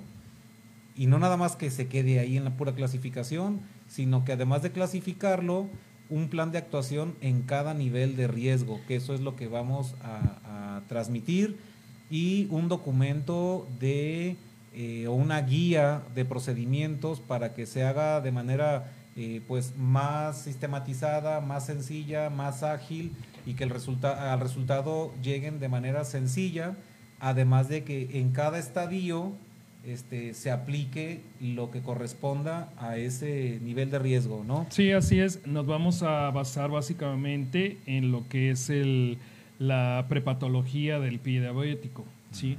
y no nada más que se quede ahí en la pura clasificación, sino que además de clasificarlo, un plan de actuación en cada nivel de riesgo, que eso es lo que vamos a, transmitir, y un documento de eh, o una guía de procedimientos para que se haga de manera eh, pues más sistematizada, más sencilla, más ágil y que el resulta al resultado lleguen de manera sencilla, además de que en cada estadio este, se aplique lo que corresponda a ese nivel de riesgo, ¿no? Sí, así es. Nos vamos a basar básicamente en lo que es el, la prepatología del pie diabético, ¿sí?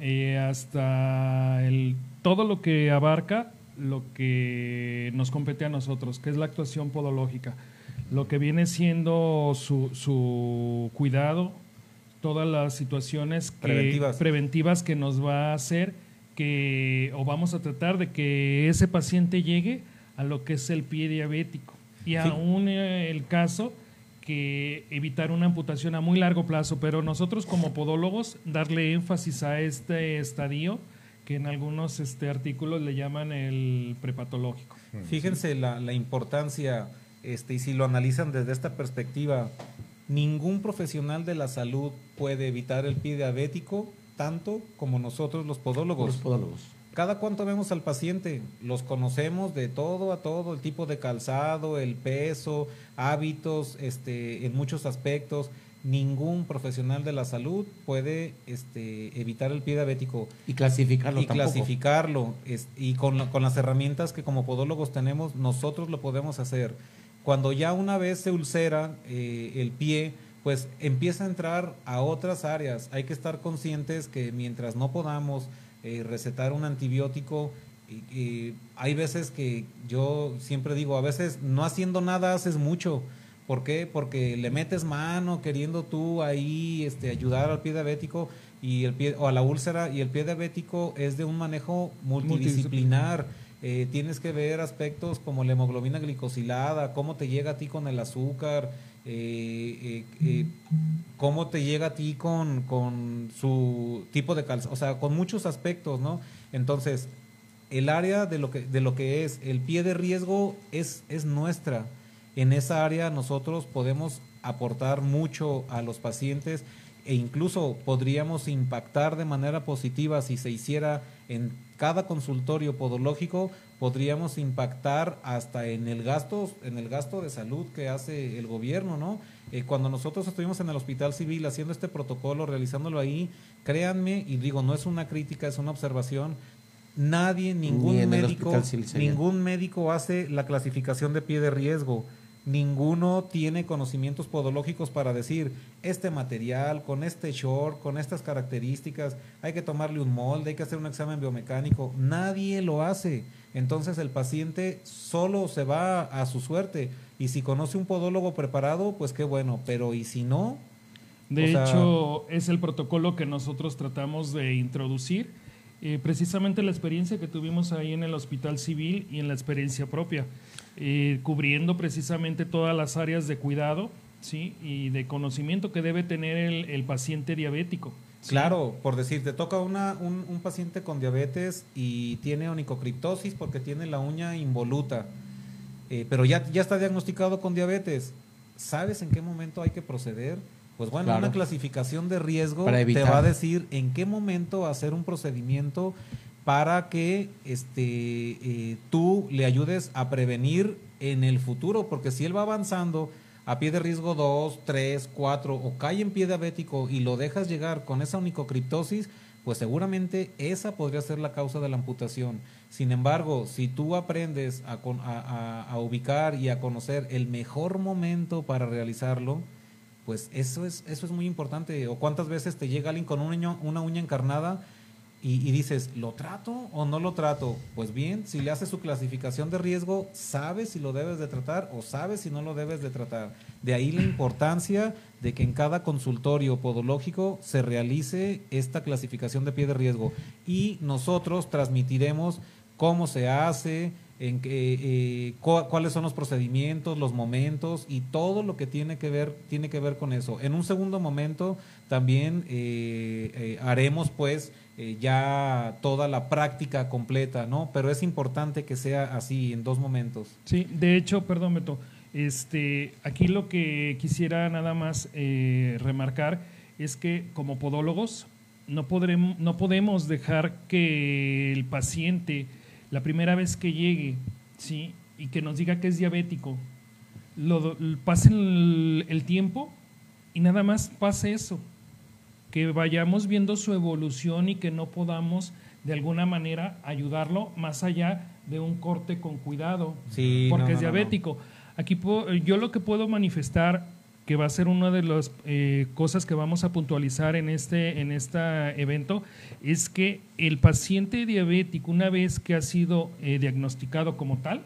Eh, hasta el, todo lo que abarca lo que nos compete a nosotros, que es la actuación podológica, lo que viene siendo su, su cuidado, todas las situaciones que- Preventivas. preventivas que nos va a hacer que, o vamos a tratar de que ese paciente llegue a lo que es el pie diabético. Y aún eh, el caso que evitar una amputación a muy largo plazo, pero nosotros como podólogos darle énfasis a este estadio que en algunos este, artículos le llaman el prepatológico. Fíjense la, la importancia, este, y si lo analizan desde esta perspectiva, ningún profesional de la salud puede evitar el pie diabético tanto como nosotros los podólogos. Los podólogos. Cada cuánto vemos al paciente, los conocemos de todo a todo, el tipo de calzado, el peso, hábitos, este, en muchos aspectos. Ningún profesional de la salud puede este, evitar el pie diabético Y clasificarlo y tampoco. clasificarlo. es- y con, con las herramientas que como podólogos tenemos, nosotros lo podemos hacer. Cuando ya una vez se ulcera eh, el pie, pues empieza a entrar a otras áreas. Hay que estar conscientes que mientras no podamos eh, recetar un antibiótico, y hay veces que yo siempre digo, a veces no haciendo nada haces mucho. ¿Por qué? Porque le metes mano queriendo tú ahí este, ayudar al pie diabético y el pie, o a la úlcera y el pie diabético es de un manejo multidisciplinar. Eh, tienes que ver aspectos como la hemoglobina glicosilada, cómo te llega a ti con el azúcar, eh, eh, cómo te llega a ti con, con su tipo de calzado, o sea, con muchos aspectos, ¿no? Entonces, el área de lo que, de lo que es el pie de riesgo es, es nuestra. En esa área nosotros podemos aportar mucho a los pacientes e incluso podríamos impactar de manera positiva si se hiciera en cada consultorio podológico podríamos impactar hasta en el gasto en el gasto de salud que hace el gobierno no Eh, cuando nosotros estuvimos en el hospital civil haciendo este protocolo realizándolo ahí créanme y digo no es una crítica es una observación nadie ningún médico ningún médico hace la clasificación de pie de riesgo ninguno tiene conocimientos podológicos para decir este material con este short, con estas características, hay que tomarle un molde, hay que hacer un examen biomecánico, nadie lo hace. Entonces el paciente solo se va a su suerte y si conoce un podólogo preparado, pues qué bueno, pero y si no, De O sea- hecho, es el protocolo que nosotros tratamos de introducir. eh, precisamente la experiencia que tuvimos ahí en el Hospital Civil y en la experiencia propia, eh, cubriendo precisamente todas las áreas de cuidado ¿sí? y de conocimiento que debe tener el, el paciente diabético. ¿sí? Claro, por decir, te toca una, un, un paciente con diabetes y tiene onicocriptosis porque tiene la uña involuta, eh, pero ya, ya está diagnosticado con diabetes. ¿Sabes en qué momento hay que proceder? Pues bueno, Claro. una clasificación de riesgo te va a decir en qué momento hacer un procedimiento para que este, eh, tú le ayudes a prevenir en el futuro, porque si él va avanzando a pie de riesgo 2, 3, 4 o cae en pie diabético y lo dejas llegar con esa onicocriptosis, pues seguramente esa podría ser la causa de la amputación. Sin embargo, si tú aprendes a, a- ubicar y a conocer el mejor momento para realizarlo, pues eso es, eso es muy importante. O cuántas veces te llega alguien con una uña encarnada y, y dices, ¿lo trato o no lo trato? Pues bien, si le haces su clasificación de riesgo, sabes si lo debes de tratar o sabes si no lo debes de tratar. De ahí la importancia de que en cada consultorio podológico se realice esta clasificación de pie de riesgo. Y nosotros transmitiremos cómo se hace, en qué, eh, cu- cuáles son los procedimientos, los momentos y todo lo que tiene que ver tiene que ver con eso. En un segundo momento también eh, eh, haremos pues eh, ya toda la práctica completa, ¿no? Pero es importante que sea así en dos momentos. Sí, de hecho, perdón, este, aquí lo que quisiera nada más eh, remarcar es que como podólogos no, podremos, no podemos dejar que el paciente, la primera vez que llegue, ¿sí? y que nos diga que es diabético, lo, do- pase el, el tiempo y nada más pase eso, que vayamos viendo su evolución y que no podamos de alguna manera ayudarlo más allá de un corte con cuidado, Sí, porque no, es no, diabético. Aquí puedo- yo lo que puedo manifestar que va a ser una de las eh, cosas que vamos a puntualizar en este en este evento es que el paciente diabético una vez que ha sido eh, diagnosticado como tal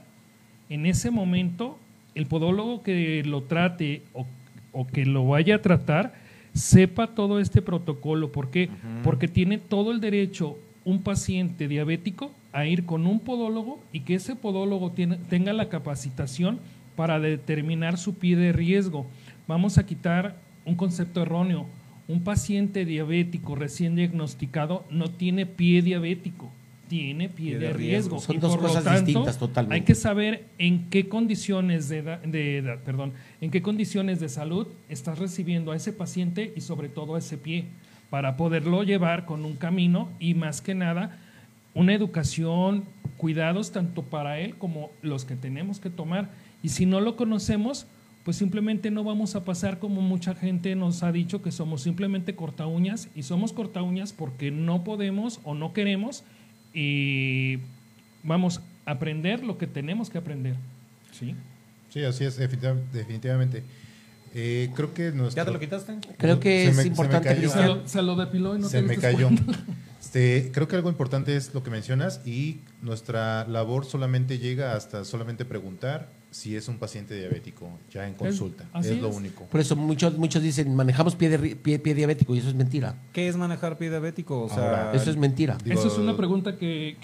en ese momento el podólogo que lo trate o, o que lo vaya a tratar sepa todo este protocolo. ¿Por qué? Porque tiene todo el derecho un paciente diabético a ir con un podólogo y que ese podólogo tenga la capacitación para determinar su pie de riesgo. Vamos a quitar un concepto erróneo. Un paciente diabético recién diagnosticado no tiene pie diabético, tiene pie, de, riesgo. Son dos cosas distintas totalmente. Hay que saber en qué condiciones de, de, perdón, en qué condiciones de salud estás recibiendo a ese paciente y sobre todo a ese pie para poderlo llevar con un camino y más que nada una educación, cuidados tanto para él como los que tenemos que tomar. Y si no lo conocemos, pues simplemente no vamos a pasar como mucha gente nos ha dicho que somos simplemente corta uñas y somos corta uñas porque no podemos o no queremos y vamos a aprender lo que tenemos que aprender. ¿Sí? Sí, así es, definitivamente. Eh, creo que ¿Ya te lo quitaste? Creo que es importante. Se, lo, se, lo, depiló y no se me cayó. Este, creo que algo importante es lo que mencionas y nuestra labor solamente llega hasta solamente preguntar si es un paciente diabético ya en consulta. Es, lo único. Por eso muchos muchos dicen manejamos pie, pie, diabético y eso es mentira. ¿Qué es manejar pie diabético? O sea, eso es mentira. eso es una pregunta que,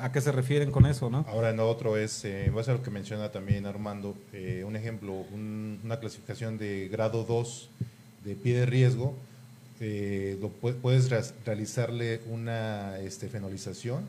¿A qué se refieren con eso, no? Ahora en otro es, eh, va a ser lo que menciona también Armando, eh, un ejemplo, una clasificación de grado 2 de pie de riesgo eh, puedes realizarle una este, fenolización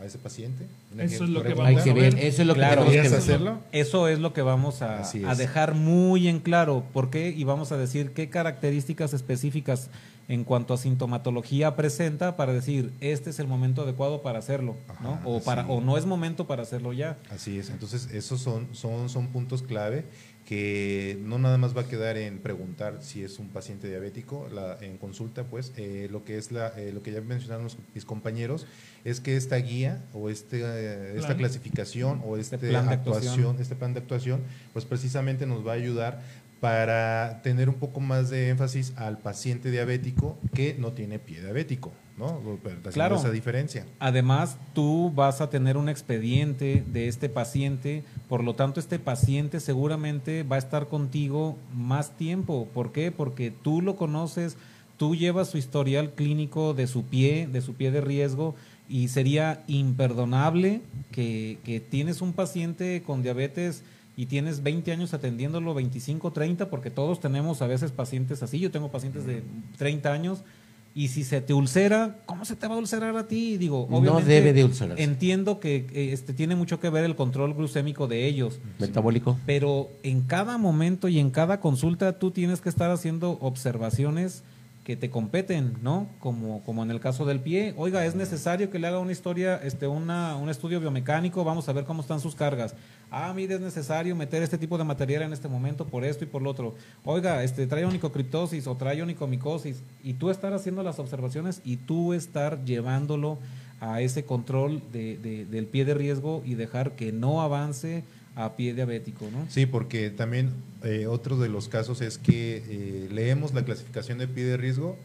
a ese paciente. Eso es lo que vamos a ver. Eso es lo que hacerlo? Eso es lo que vamos a, a, dejar muy en claro. ¿Por qué? Y vamos a decir qué características específicas en cuanto a sintomatología presenta para decir este es el momento adecuado para hacerlo, ¿no? O para o no es momento para hacerlo ya. Así es. Entonces esos son son son puntos clave que no nada más va a quedar en preguntar si es un paciente diabético la, en consulta, pues eh, lo que es la, eh, lo que ya mencionaron mis compañeros es que esta guía o este, eh, esta clasificación o este, plan de actuación, este plan de actuación, pues precisamente nos va a ayudar para tener un poco más de énfasis al paciente diabético que no tiene pie diabético. ¿no? Claro. Esa diferencia. Además, tú vas a tener un expediente de este paciente, por lo tanto, este paciente seguramente va a estar contigo más tiempo. ¿Por qué? Porque tú lo conoces, tú llevas su historial clínico de su pie, de su pie de riesgo, y sería imperdonable que, que tienes un paciente con diabetes y tienes 20 años atendiéndolo, 25, 30, porque todos tenemos a veces pacientes así. Yo tengo pacientes de 30 años y si se te ulcera, ¿cómo se te va a ulcerar a ti? Digo, obviamente, no debe de ulcerarse. Entiendo que este, tiene mucho que ver el control glucémico de ellos. Metabólico. Pero en cada momento y en cada consulta tú tienes que estar haciendo observaciones que te competen, ¿no? Como, como en el caso del pie. Oiga, es necesario que le haga una historia, este, una, un estudio biomecánico, vamos a ver cómo están sus cargas ah, mire, es necesario meter este tipo de material en este momento por esto y por lo otro. Oiga, este, trae onicocriptosis o trae onicomicosis. Y tú estar haciendo las observaciones y tú estar llevándolo a ese control de, del pie de riesgo y dejar que no avance a pie diabético, ¿no? Sí, porque también eh, otro de los casos es que eh, leemos la clasificación de pie de riesgo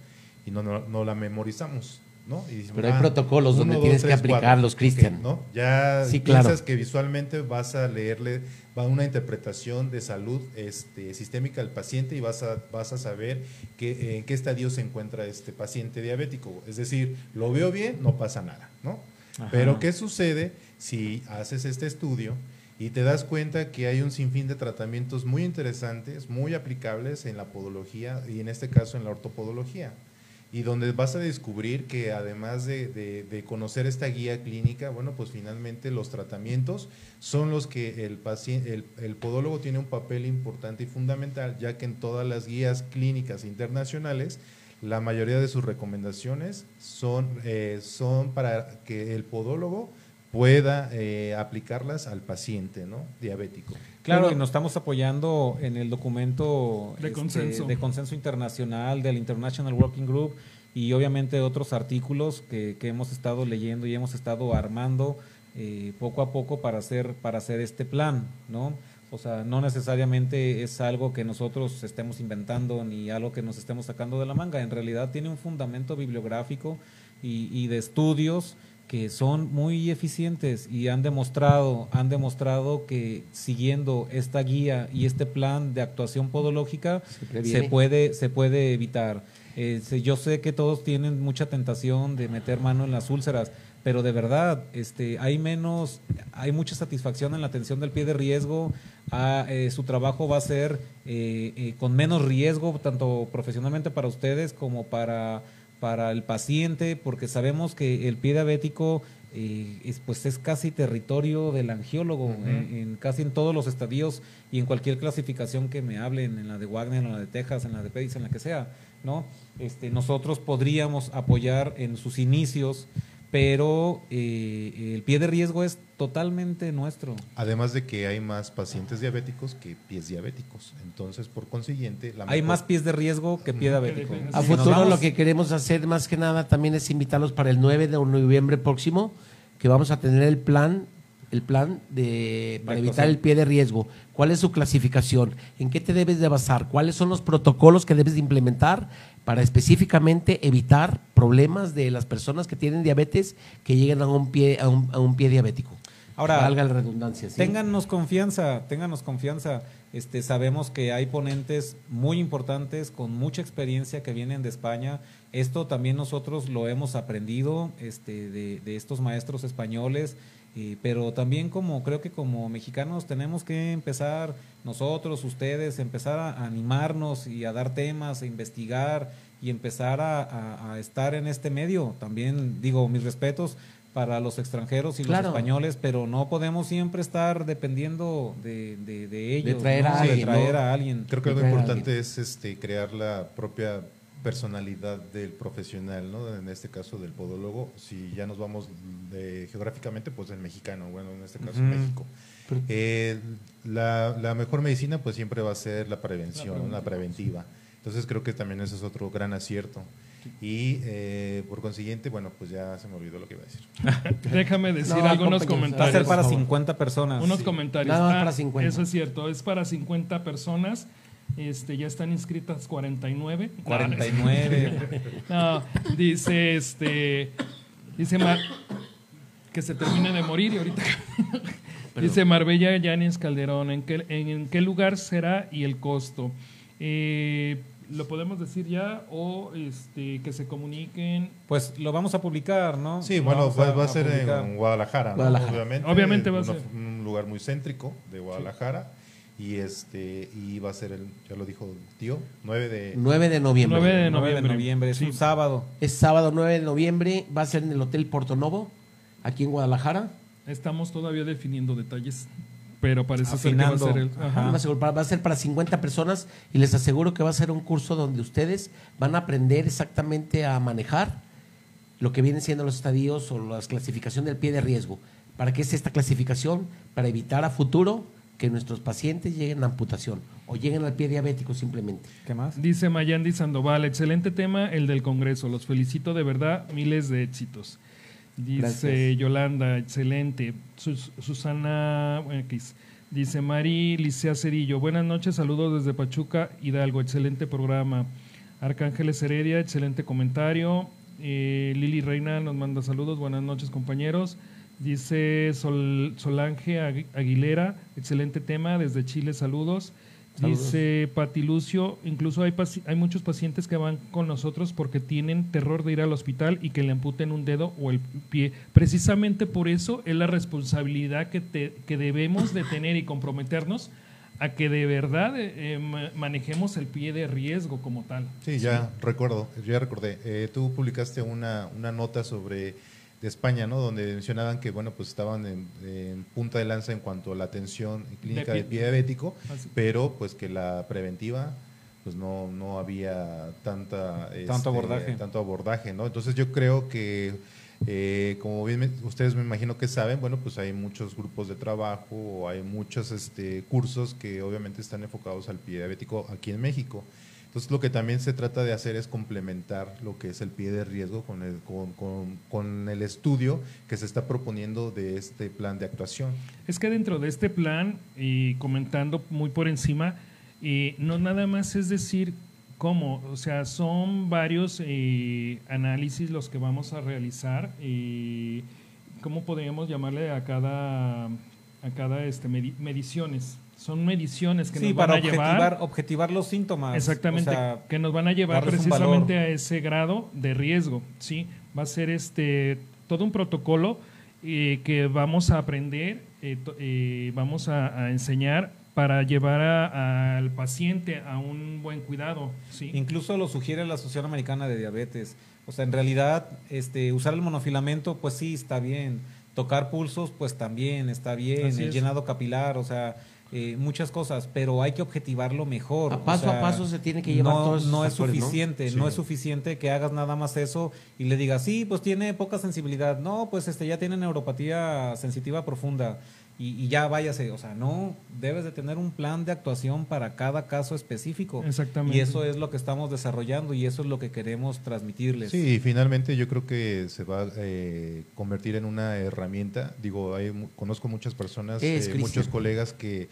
y no, no la memorizamos. Pero hay ah, protocolos donde tienes que aplicarlos, Cristian. ¿no? Ya piensas que visualmente vas a leerle va una interpretación de salud este, sistémica al paciente y vas a, vas a saber que, en qué estadio se encuentra este paciente diabético. Es decir, lo veo bien, no pasa nada, ¿no? Pero ¿qué sucede si haces este estudio y te das cuenta que hay un sinfín de tratamientos muy interesantes, muy aplicables en la podología y en este caso en la ortopodología? y donde vas a descubrir que además de, conocer esta guía clínica, bueno, pues finalmente los tratamientos son los que el, paciente, el, podólogo tiene un papel importante y fundamental, ya que en todas las guías clínicas internacionales, la mayoría de sus recomendaciones son, eh, son para que el podólogo pueda eh, aplicarlas al paciente ¿no? diabético. Claro, y nos estamos apoyando en el documento de, este, consenso. de consenso internacional del International Working Group y obviamente otros artículos que, que hemos estado leyendo y hemos estado armando eh, poco a poco para hacer, para hacer este plan, ¿no? O sea, no necesariamente es algo que nosotros estemos inventando ni algo que nos estemos sacando de la manga. En realidad tiene un fundamento bibliográfico y, y de estudios que son muy eficientes y han demostrado, han demostrado que siguiendo esta guía y este plan de actuación podológica se, puede, se puede evitar. Eh, yo sé que todos tienen mucha tentación de meter mano en las úlceras, pero de verdad este, hay menos, hay mucha satisfacción en la atención del pie de riesgo. Ah, eh, su trabajo va a ser eh, con menos riesgo, tanto profesionalmente para ustedes como para para el paciente, porque sabemos que el pie diabético eh, es, pues es casi territorio del angiólogo, eh, en casi en todos los estadios y en cualquier clasificación que me hablen, en la de Wagner, en la de Texas, en la de Pedis, en la que sea, ¿no? Este, nosotros podríamos apoyar en sus inicios pero eh, el pie de riesgo es totalmente nuestro. Además de que hay más pacientes diabéticos que pies diabéticos, entonces por consiguiente... hay más pies de riesgo que pie diabético. A futuro lo que queremos hacer más que nada también es invitarlos para el 9 de noviembre próximo, que vamos a tener el plan el plan de, para evitar el pie de riesgo. ¿Cuál es su clasificación? ¿En qué te debes de basar? ¿Cuáles son los protocolos que debes de implementar para específicamente evitar problemas de las personas que tienen diabetes que lleguen a un pie, a un, pie diabético. Ahora, valga la redundancia. Téngannos confianza, ténganos confianza. Este, sabemos que hay ponentes muy importantes con mucha experiencia que vienen de España. Esto también nosotros lo hemos aprendido este, de, de estos maestros españoles pero también como creo que como mexicanos tenemos que empezar nosotros, ustedes, empezar a animarnos y a dar temas, a investigar y empezar a, estar en este medio. También digo mis respetos para los extranjeros y los españoles, pero no podemos siempre estar dependiendo de, de, ellos, de traer, a, alguien, Creo que lo importante es este crear la propia personalidad del profesional, ¿no? En este caso del podólogo, si ya nos vamos de, geográficamente, pues el mexicano, bueno, en este caso México. Eh, la, la, mejor medicina pues siempre va a ser la prevención, la, preventiva. Entonces creo que también ese es otro gran acierto. Y eh, por consiguiente, bueno, pues ya se me olvidó lo que iba a decir. Déjame decir algunos comentarios. Va a ser para 50 personas. Unos comentarios. para 50. Ah, eso es cierto, es para 50 personas. Este, ya están inscritas 49. 49. No, dice este dice que se termine de morir y ahorita dice Marbella Yanis Calderón, ¿en qué, en, qué lugar será y el costo? Eh, ¿Lo podemos decir ya o este, que se comuniquen? Pues lo vamos a publicar, ¿no? Sí, bueno, va, a, ser en Guadalajara, Obviamente, Obviamente va a ser. Un lugar muy céntrico de Guadalajara y este y va a ser el ya lo dijo el tío 9 de 9 de noviembre. 9 de noviembre, es un sábado. Es sábado 9 de noviembre va a ser en el hotel Porto Novo aquí en Guadalajara. Estamos todavía definiendo detalles pero parece ser que va a ser el, va a ser para 50 personas y les aseguro que va a ser un curso donde ustedes van a aprender exactamente a manejar lo que vienen siendo los estadios o la clasificación del pie de riesgo para qué es esta clasificación para evitar a futuro que nuestros pacientes lleguen a amputación o lleguen al pie diabético simplemente. ¿Qué más? Dice Mayandi Sandoval, excelente tema el del Congreso, los felicito de verdad, miles de éxitos. Dice Yolanda, excelente. Susana X. Dice Mari Licea Cerillo, buenas noches, saludos desde Pachuca, Hidalgo, excelente programa. Arcángeles Heredia, excelente comentario. Eh, Lili Reina nos manda saludos, buenas noches compañeros. Dice Sol, Solange Aguilera, excelente tema, desde Chile, saludos. Dice Pati Lucio, incluso hay, hay muchos pacientes que van con nosotros porque tienen terror de ir al hospital y que le amputen un dedo o el pie. Precisamente por eso es la responsabilidad que, que debemos de tener y comprometernos a que de verdad eh, eh, manejemos el pie de riesgo como tal. Sí, ya recuerdo, ya recordé. Eh, tú publicaste una, una nota sobre de España, ¿no? Donde mencionaban que, bueno, pues estaban en, punta de lanza en cuanto a la atención clínica del pie diabético, ah, pero pues que la preventiva pues no, no había tanta, tanto este, abordaje. Tanto abordaje, ¿no? Entonces yo creo que, eh, como bien ustedes me imagino que saben, bueno, pues hay muchos grupos de trabajo, hay muchos este, cursos que obviamente están enfocados al pie diabético aquí en México. Entonces lo que también se trata de hacer es complementar lo que es el pie de riesgo con el, con, con, el estudio que se está proponiendo de este plan de actuación. Es que dentro de este plan, y comentando muy por encima, y no nada más es decir cómo, o sea, son varios eh, análisis los que vamos a realizar. y ¿cómo podríamos llamarle a cada, a cada este, medi- mediciones? Son mediciones que Sí, nos van para a llevar objetivar, objetivar los síntomas. Exactamente, O sea, que nos van a llevar precisamente a ese grado de riesgo, ¿sí? Va a ser este todo un protocolo eh, que vamos a aprender, eh, eh, vamos a, a enseñar para llevar a- al paciente a un buen cuidado, ¿sí? Incluso lo sugiere la Asociación Americana de Diabetes. O sea, en realidad, este, usar el monofilamento, pues sí, está bien. Tocar pulsos, pues también está bien. Así el es. llenado capilar, o sea, eh, muchas cosas, pero hay que objetivarlo mejor. A o paso a paso se tiene que llevar no, todos esos no es factores, ¿no? suficiente, Sí. ¿no? es suficiente que hagas nada más eso y le digas, sí, pues tiene poca sensibilidad. No, pues este ya tiene neuropatía sensitiva profunda y, y ya váyase. O sea, no, debes de tener un plan de actuación para cada caso específico. Exactamente. Y eso es lo que estamos desarrollando y eso es lo que queremos transmitirles. Sí, y finalmente yo creo que se va a eh, convertir en una herramienta. Digo, hay, mu- conozco muchas personas, Es, eh, muchos colegas que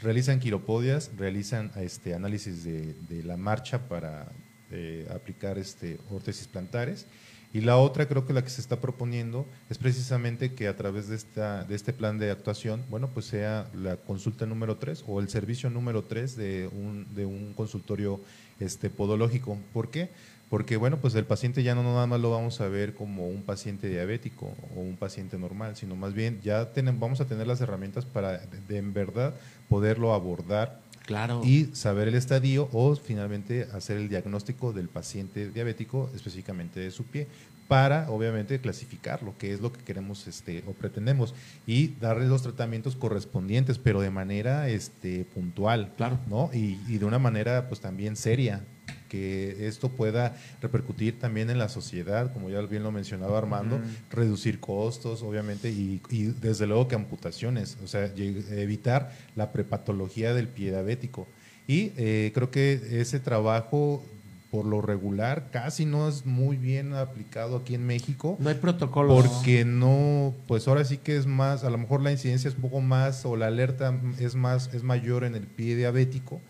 realizan quiropodias, realizan este análisis de, de la marcha para eh, aplicar este órtesis plantares. Y la otra, creo que la que se está proponiendo es precisamente que a través de, esta, de este plan de actuación, bueno, pues sea la consulta número 3 o el servicio número 3 de un, de un consultorio este, podológico. ¿Por qué? Porque, bueno, pues el paciente ya no nada más lo vamos a ver como un paciente diabético o un paciente normal, sino más bien ya tenemos, vamos a tener las herramientas para de, de en verdad poderlo abordar Claro. y saber el estadio o finalmente hacer el diagnóstico del paciente diabético, específicamente de su pie, para obviamente clasificarlo, que es lo que queremos este, o pretendemos, y darle los tratamientos correspondientes, pero de manera este, puntual, Claro. ¿no? Y, y de una manera pues también seria, que esto pueda repercutir también en la sociedad, como ya bien lo mencionaba Armando, reducir costos, obviamente, y, y desde luego que amputaciones, o sea, evitar la prepatología del pie diabético. Y eh, creo que ese trabajo, por lo regular, casi no es muy bien aplicado aquí en México. No hay protocolos. Porque no, pues ahora sí que es más, a lo mejor la incidencia es un poco más o la alerta es más, es mayor en el pie diabético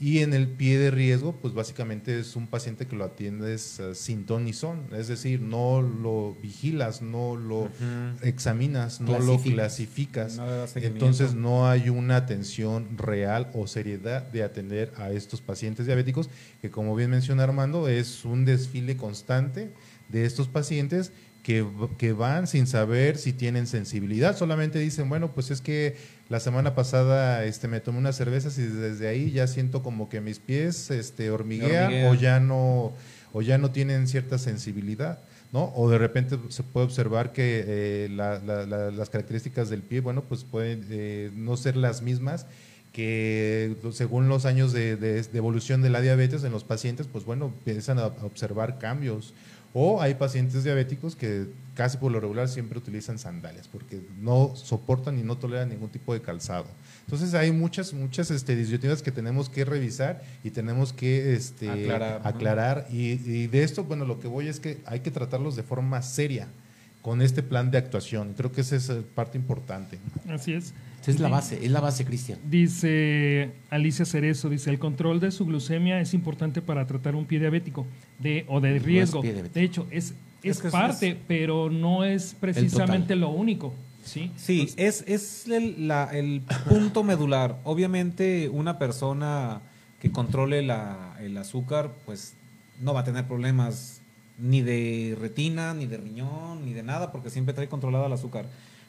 y en el pie de riesgo, pues básicamente es un paciente que lo atiendes eh, sin ton ni son, es decir, no lo vigilas, no lo examinas, no lo Clasificas. No. Entonces no hay una atención real o seriedad de atender a estos pacientes diabéticos, que como bien menciona Armando, es un desfile constante de estos pacientes que, van sin saber si tienen sensibilidad, solamente dicen, bueno, pues es que la semana pasada este, me tomé unas cervezas y desde ahí ya siento como que mis pies este, hormiguean, o ya no o ya no tienen cierta sensibilidad. ¿no? O de repente se puede observar que eh, la- la- la- las características del pie, bueno, pues pueden eh, no ser las mismas que según los años de, de- de evolución de la diabetes en los pacientes, pues bueno, empiezan a observar cambios. O hay pacientes diabéticos que casi por lo regular siempre utilizan sandalias porque no soportan y no toleran ningún tipo de calzado. Entonces hay muchas, muchas este, disyuntivas que tenemos que revisar y tenemos que este, Aclarar, aclarar. Y, y de esto, bueno, lo que voy es que hay que tratarlos de forma seria con este plan de actuación. Creo que esa es eh, parte importante. Así es. Es la base, es la base, Cristian. Dice Alicia Cerezo, dice, el control de su glucemia es importante para tratar un pie diabético de, o de No es riesgo. pie diabético. de hecho, es, es, Es que es- parte, pero no es precisamente lo único. ¿sí? Sí, es, es el, la- el punto medular. Obviamente una persona que controle la, el azúcar, pues no va a tener problemas ni de retina, ni de riñón, ni de nada, porque siempre trae controlado el azúcar.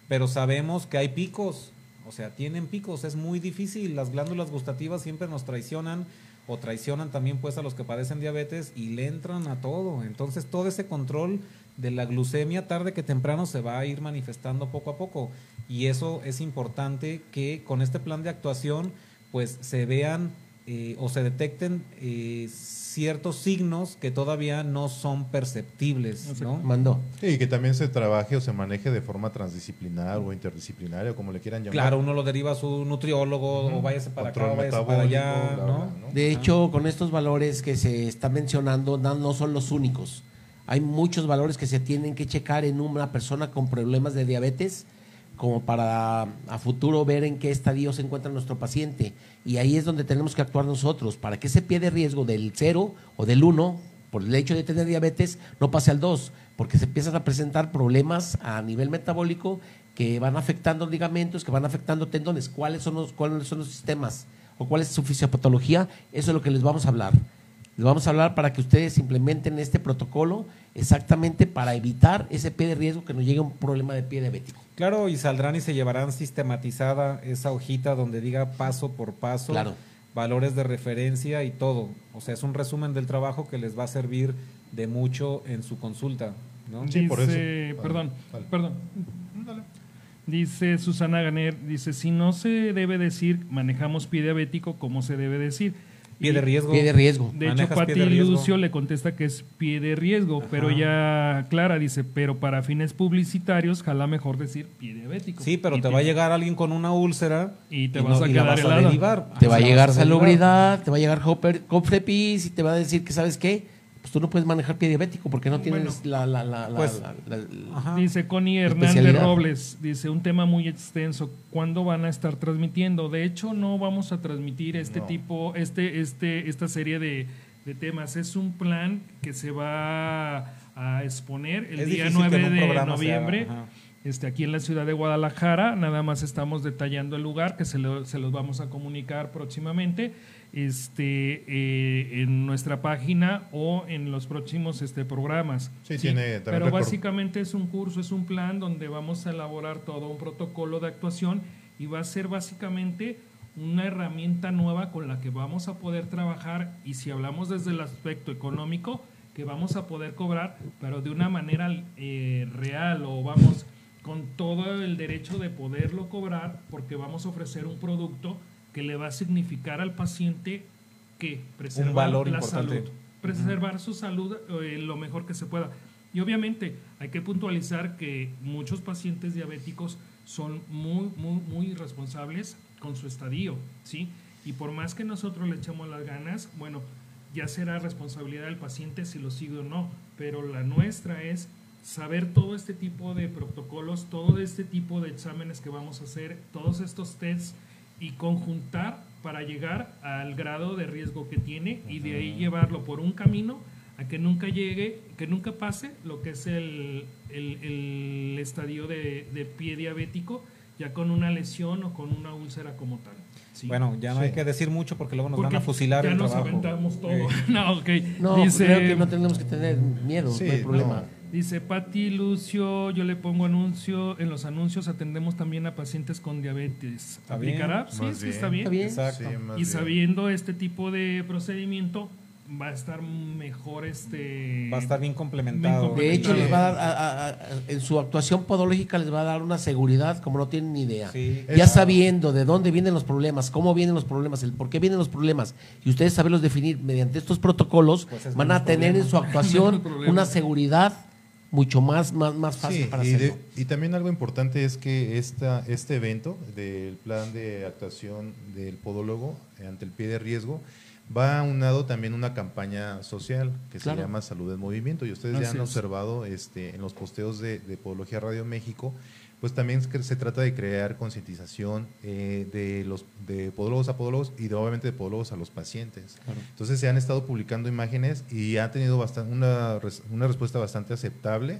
Pero sabemos que hay picos, o sea, tienen picos, es muy difícil. Las glándulas gustativas siempre nos traicionan o traicionan también pues a los que padecen diabetes y le entran a todo. Entonces todo ese control de la glucemia tarde que temprano se va a ir manifestando poco a poco y eso es importante que con este plan de actuación pues se vean eh, o se detecten eh, ciertos signos que todavía no son perceptibles, ¿no? Mandó. Y que también se trabaje o se maneje de forma transdisciplinar o interdisciplinaria, o como le quieran llamar. Claro, uno lo deriva a su nutriólogo o váyase para acá, o váyase para allá, metabólico, bla, ¿no? bla, ¿no? De hecho, con estos valores que se están mencionando, no, no son los únicos. Hay muchos valores que se tienen que checar en una persona con problemas de diabetes, como para a futuro ver en qué estadio se encuentra nuestro paciente. Y ahí es donde tenemos que actuar nosotros, para que ese pie de riesgo del 0 o del 1 por el hecho de tener diabetes, no pase al 2, porque se empiezan a presentar problemas a nivel metabólico que van afectando ligamentos, que van afectando tendones. ¿Cuáles son los, cuáles son los sistemas o cuál es su fisiopatología? Eso es lo que les vamos a hablar. Les vamos a hablar para que ustedes implementen este protocolo exactamente para evitar ese pie de riesgo que nos llegue un problema de pie diabético. Claro, y saldrán y se llevarán sistematizada esa hojita donde diga paso por paso, Claro. valores de referencia y todo. O sea, es un resumen del trabajo que les va a servir de mucho en su consulta, ¿no? Sí, por eso. Dice- Vale, perdón, perdón. Dice Susana Ganer, dice, si no se debe decir manejamos pie diabético, ¿cómo se debe decir? Pie de riesgo. Pie de riesgo. De hecho, Pati de. Lucio le contesta que es pie de riesgo, pero ya Clara dice, pero para fines publicitarios, jala mejor decir pie diabético. Sí, pero Y te va a llegar alguien con una úlcera Y te y vas no- a quedar vas a helado. derivar. Te va a llegar salubridad, te va a llegar Hopper- Cofrepis y te va a decir que, ¿sabes qué? Pues tú no puedes manejar pie diabético porque no tienes Bueno. la, la, la, la- Pues, la- la- Ajá. Dice Connie Hernández. Robles, dice un tema muy extenso. ¿Cuándo van a estar transmitiendo? De hecho, no vamos a transmitir este No. tipo, este, este, esta serie de, de temas. Es un plan que se va a exponer el Es día difícil que 9 en un de haga, noviembre. Este, aquí en la ciudad de Guadalajara, nada más estamos detallando el lugar que se, lo- se los vamos a comunicar próximamente este, eh, en nuestra página o en los próximos este, programas. Sí, tiene también Pero básicamente es un curso, es un plan donde vamos a elaborar todo un protocolo de actuación y va a ser básicamente una herramienta nueva con la que vamos a poder trabajar y si hablamos desde el aspecto económico, que vamos a poder cobrar, pero de una manera eh, real o vamos con todo el derecho de poderlo cobrar porque vamos a ofrecer un producto que le va a significar al paciente que preservar valor la importante. salud, preservar su salud eh, lo mejor que se pueda. Y obviamente hay que puntualizar que muchos pacientes diabéticos son muy, muy, muy irresponsables con su estadio, ¿sí? Y por más que nosotros le echemos las ganas, bueno, ya será responsabilidad del paciente si lo sigue o no, pero la nuestra es saber todo este tipo de protocolos, todo este tipo de exámenes que vamos a hacer, todos estos tests y conjuntar para llegar al grado de riesgo que tiene y de ahí llevarlo por un camino a que nunca llegue, que nunca pase lo que es el, el- el estadio de, de pie diabético, ya con una lesión o con una úlcera como tal. ¿sí? Bueno, ya no Sí. hay que decir mucho porque luego nos Porque van a fusilar ya el nos trabajo. aventamos todo. Eh, no, ok. No, dice, creo que no tenemos que tener miedo, Sí, no hay problema. no. Dice Pati Lucio, yo le pongo anuncio, en los anuncios atendemos también a pacientes con diabetes. ¿Aplicará? Sí, Más sí, bien. está bien. Está bien. Exacto. Sí, Y bien. sabiendo este tipo de procedimiento, va a estar mejor este... Va a estar bien complementado. Bien De hecho, Sí. les va a dar, a- a- a- en su actuación podológica les va a dar una seguridad como no tienen ni idea. Sí. Ya Es- sabiendo de dónde vienen los problemas, cómo vienen los problemas, el por qué vienen los problemas, y ustedes saberlos definir mediante estos protocolos, Pues es van a tener en su actuación una seguridad mucho más, más, más fácil Sí, para y, de- hacerlo. y también algo importante es que esta, este evento del plan de actuación del podólogo ante el pie de riesgo va aunado también una campaña social que Claro. se llama Salud en Movimiento y ustedes ya han es. observado este, en los posteos de, de Podología Radio México pues también se trata de crear concientización eh, de los de podólogos a podólogos y de, obviamente de podólogos a los pacientes. Entonces se han estado publicando imágenes y ha tenido bastan- una, una respuesta bastante aceptable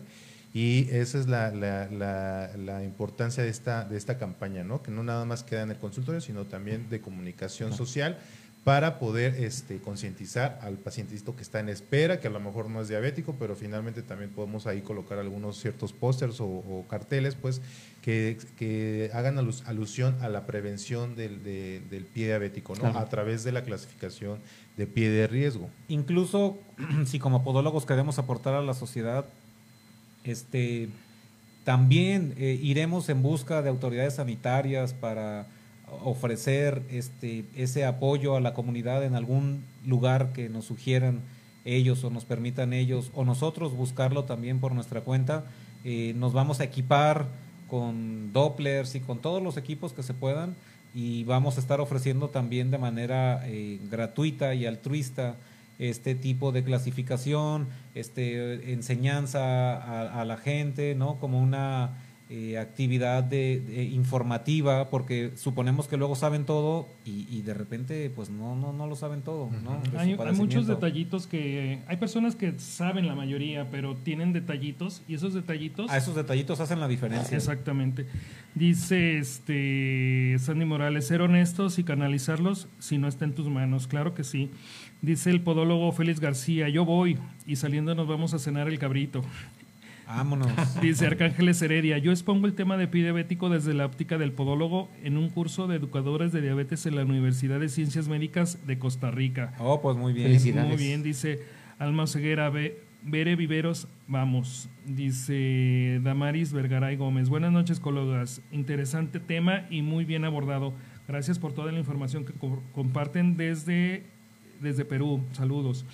y esa es la, la- la- la importancia de esta, de esta campaña, ¿no? que no nada más queda en el consultorio, sino también de comunicación social para poder este, concientizar al pacientito que está en espera, que a lo mejor no es diabético, pero finalmente también podemos ahí colocar algunos ciertos pósters o, o carteles, pues, que, que hagan alus- alusión a la prevención del, de- del pie diabético, ¿no? Claro. A través de la clasificación de pie de riesgo. Incluso si como podólogos queremos aportar a la sociedad, este, también eh, iremos en busca de autoridades sanitarias para ofrecer este, ese apoyo a la comunidad en algún lugar que nos sugieran ellos o nos permitan ellos o nosotros buscarlo también por nuestra cuenta. Eh, nos vamos a equipar con Dopplers y con todos los equipos que se puedan y vamos a estar ofreciendo también de manera eh, gratuita y altruista este tipo de clasificación, este enseñanza a, a la gente, ¿no? Como una eh, actividad de, de informativa, porque suponemos que luego saben todo y, y de repente pues no, no, no lo saben todo. Hay, hay muchos detallitos que... Hay personas que saben la mayoría, pero tienen detallitos y esos detallitos... A esos detallitos hacen la diferencia. Exactamente. Dice este Sandy Morales, ser honestos y canalizarlos si no está en tus manos. Claro que sí. Dice el podólogo Félix García, yo voy y saliendo nos vamos a cenar el cabrito. Vámonos. Dice Arcángeles Heredia, yo expongo el tema de pie diabético desde la óptica del podólogo en un curso de educadores de diabetes en la Universidad de Ciencias Médicas de Costa Rica. Oh, pues muy bien. Felicidades. Muy bien, dice Alma Ceguera, Bere Viveros, vamos. Dice Damaris Vergaray Gómez. Buenas noches, colegas. Interesante tema y muy bien abordado. Gracias por toda la información que co- comparten desde, desde Perú. Saludos.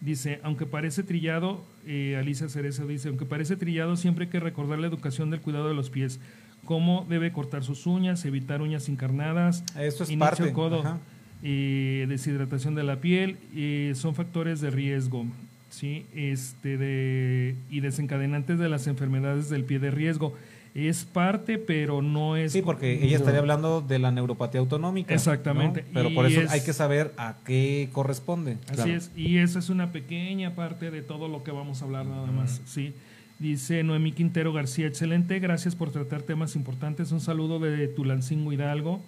Dice, aunque parece trillado, eh, Alicia Cerezo dice, aunque parece trillado, siempre hay que recordar la educación del cuidado de los pies. Cómo debe cortar sus uñas, evitar uñas encarnadas, Eso es Inicio parte. codo. eh, deshidratación de la piel, eh, son factores de riesgo, ¿sí? Este de, y desencadenantes de las enfermedades del pie de riesgo. Es parte, pero no es... Sí, porque ella estaría hablando de la neuropatía autonómica. ¿no? Exactamente, Pero y por eso es- hay que saber a qué corresponde. Así Claro. es, y esa es una pequeña parte de todo lo que vamos a hablar nada más, ¿sí? Dice Noemí Quintero García, excelente, gracias por tratar temas importantes. Un saludo de Tulancingo Hidalgo.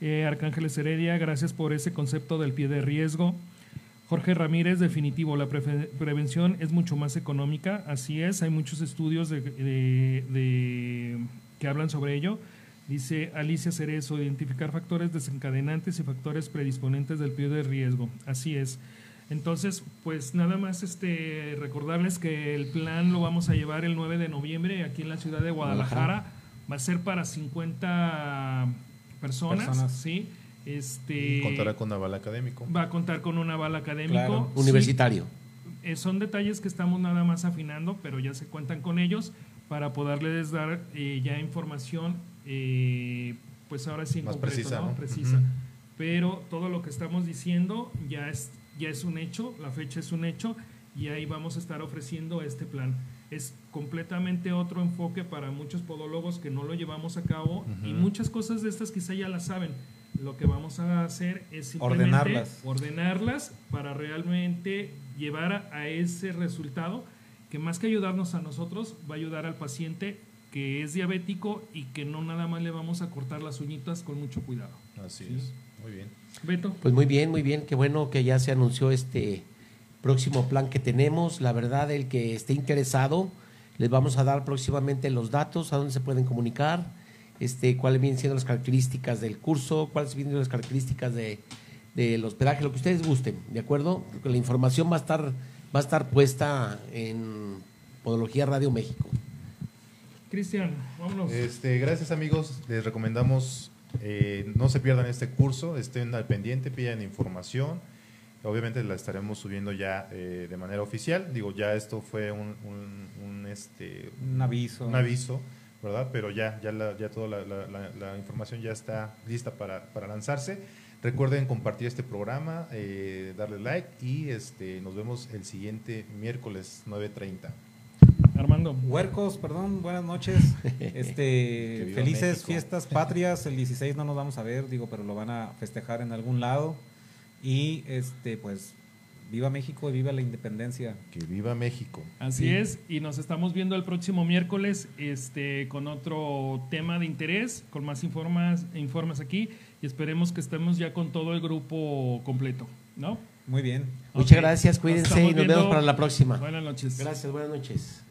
Eh, Arcángeles Heredia, gracias por ese concepto del pie de riesgo. Jorge Ramírez, definitivo, la prevención es mucho más económica, así es, hay muchos estudios de, de- de- que hablan sobre ello. Dice Alicia Cerezo, identificar factores desencadenantes y factores predisponentes del pie de riesgo, así es. Entonces, pues nada más este recordarles que el plan lo vamos a llevar el 9 de noviembre aquí en la ciudad de Guadalajara. Va a ser para 50 personas, Personas. ¿sí? Este, contará con aval académico. va a contar con un aval académico. Claro. Sí, Universitario. eh, son detalles que estamos nada más afinando, pero ya se cuentan con ellos para poderles dar eh, ya información, eh, pues ahora sí en Más concreto, precisa, ¿no? ¿no? Precisa. Ujú. Pero todo lo que estamos diciendo ya es, ya es un hecho, la fecha es un hecho y ahí vamos a estar ofreciendo este plan. Es completamente otro enfoque para muchos podólogos que no lo llevamos a cabo y muchas cosas de estas quizá ya las saben. Lo que vamos a hacer es simplemente Ordenarlas. ordenarlas para realmente llevar a, a ese resultado que más que ayudarnos a nosotros, va a ayudar al paciente que es diabético y que no nada más le vamos a cortar las uñitas con mucho cuidado. Así Sí. es. Muy bien. Beto. Pues muy bien, muy bien. Qué bueno que ya se anunció este próximo plan que tenemos. La verdad, el que esté interesado, les vamos a dar próximamente los datos, a dónde se pueden comunicar, este, cuáles vienen siendo las características del curso, cuáles vienen siendo las características de, del hospedaje, lo que ustedes gusten, ¿de acuerdo? La información va a estar, va a estar puesta en Podología Radio México. Cristian, vámonos. Este, gracias amigos, les recomendamos eh, no se pierdan este curso, estén al pendiente, pidan información. Obviamente la estaremos subiendo ya eh, de manera oficial. Digo, ya esto fue un, un, un, este, Un aviso. un aviso, ¿verdad? Pero ya, ya, la, ya toda la, la- la- la información ya está lista para, para lanzarse. Recuerden compartir este programa, eh, darle like y este, nos vemos el siguiente miércoles 9.30. Armando. Huercos, perdón, buenas noches. Este, felices México. fiestas patrias. El 16 no nos vamos a ver, digo, pero lo van a festejar en algún lado. Y este, pues, viva México y viva la independencia. Que viva México. Así Sí. es, y nos estamos viendo el próximo miércoles este, con otro tema de interés, con más informas, informes aquí, y esperemos que estemos ya con todo el grupo completo, ¿no? Muy bien. Muchas gracias, cuídense y nos vemos para la próxima. Buenas noches. Gracias, buenas noches.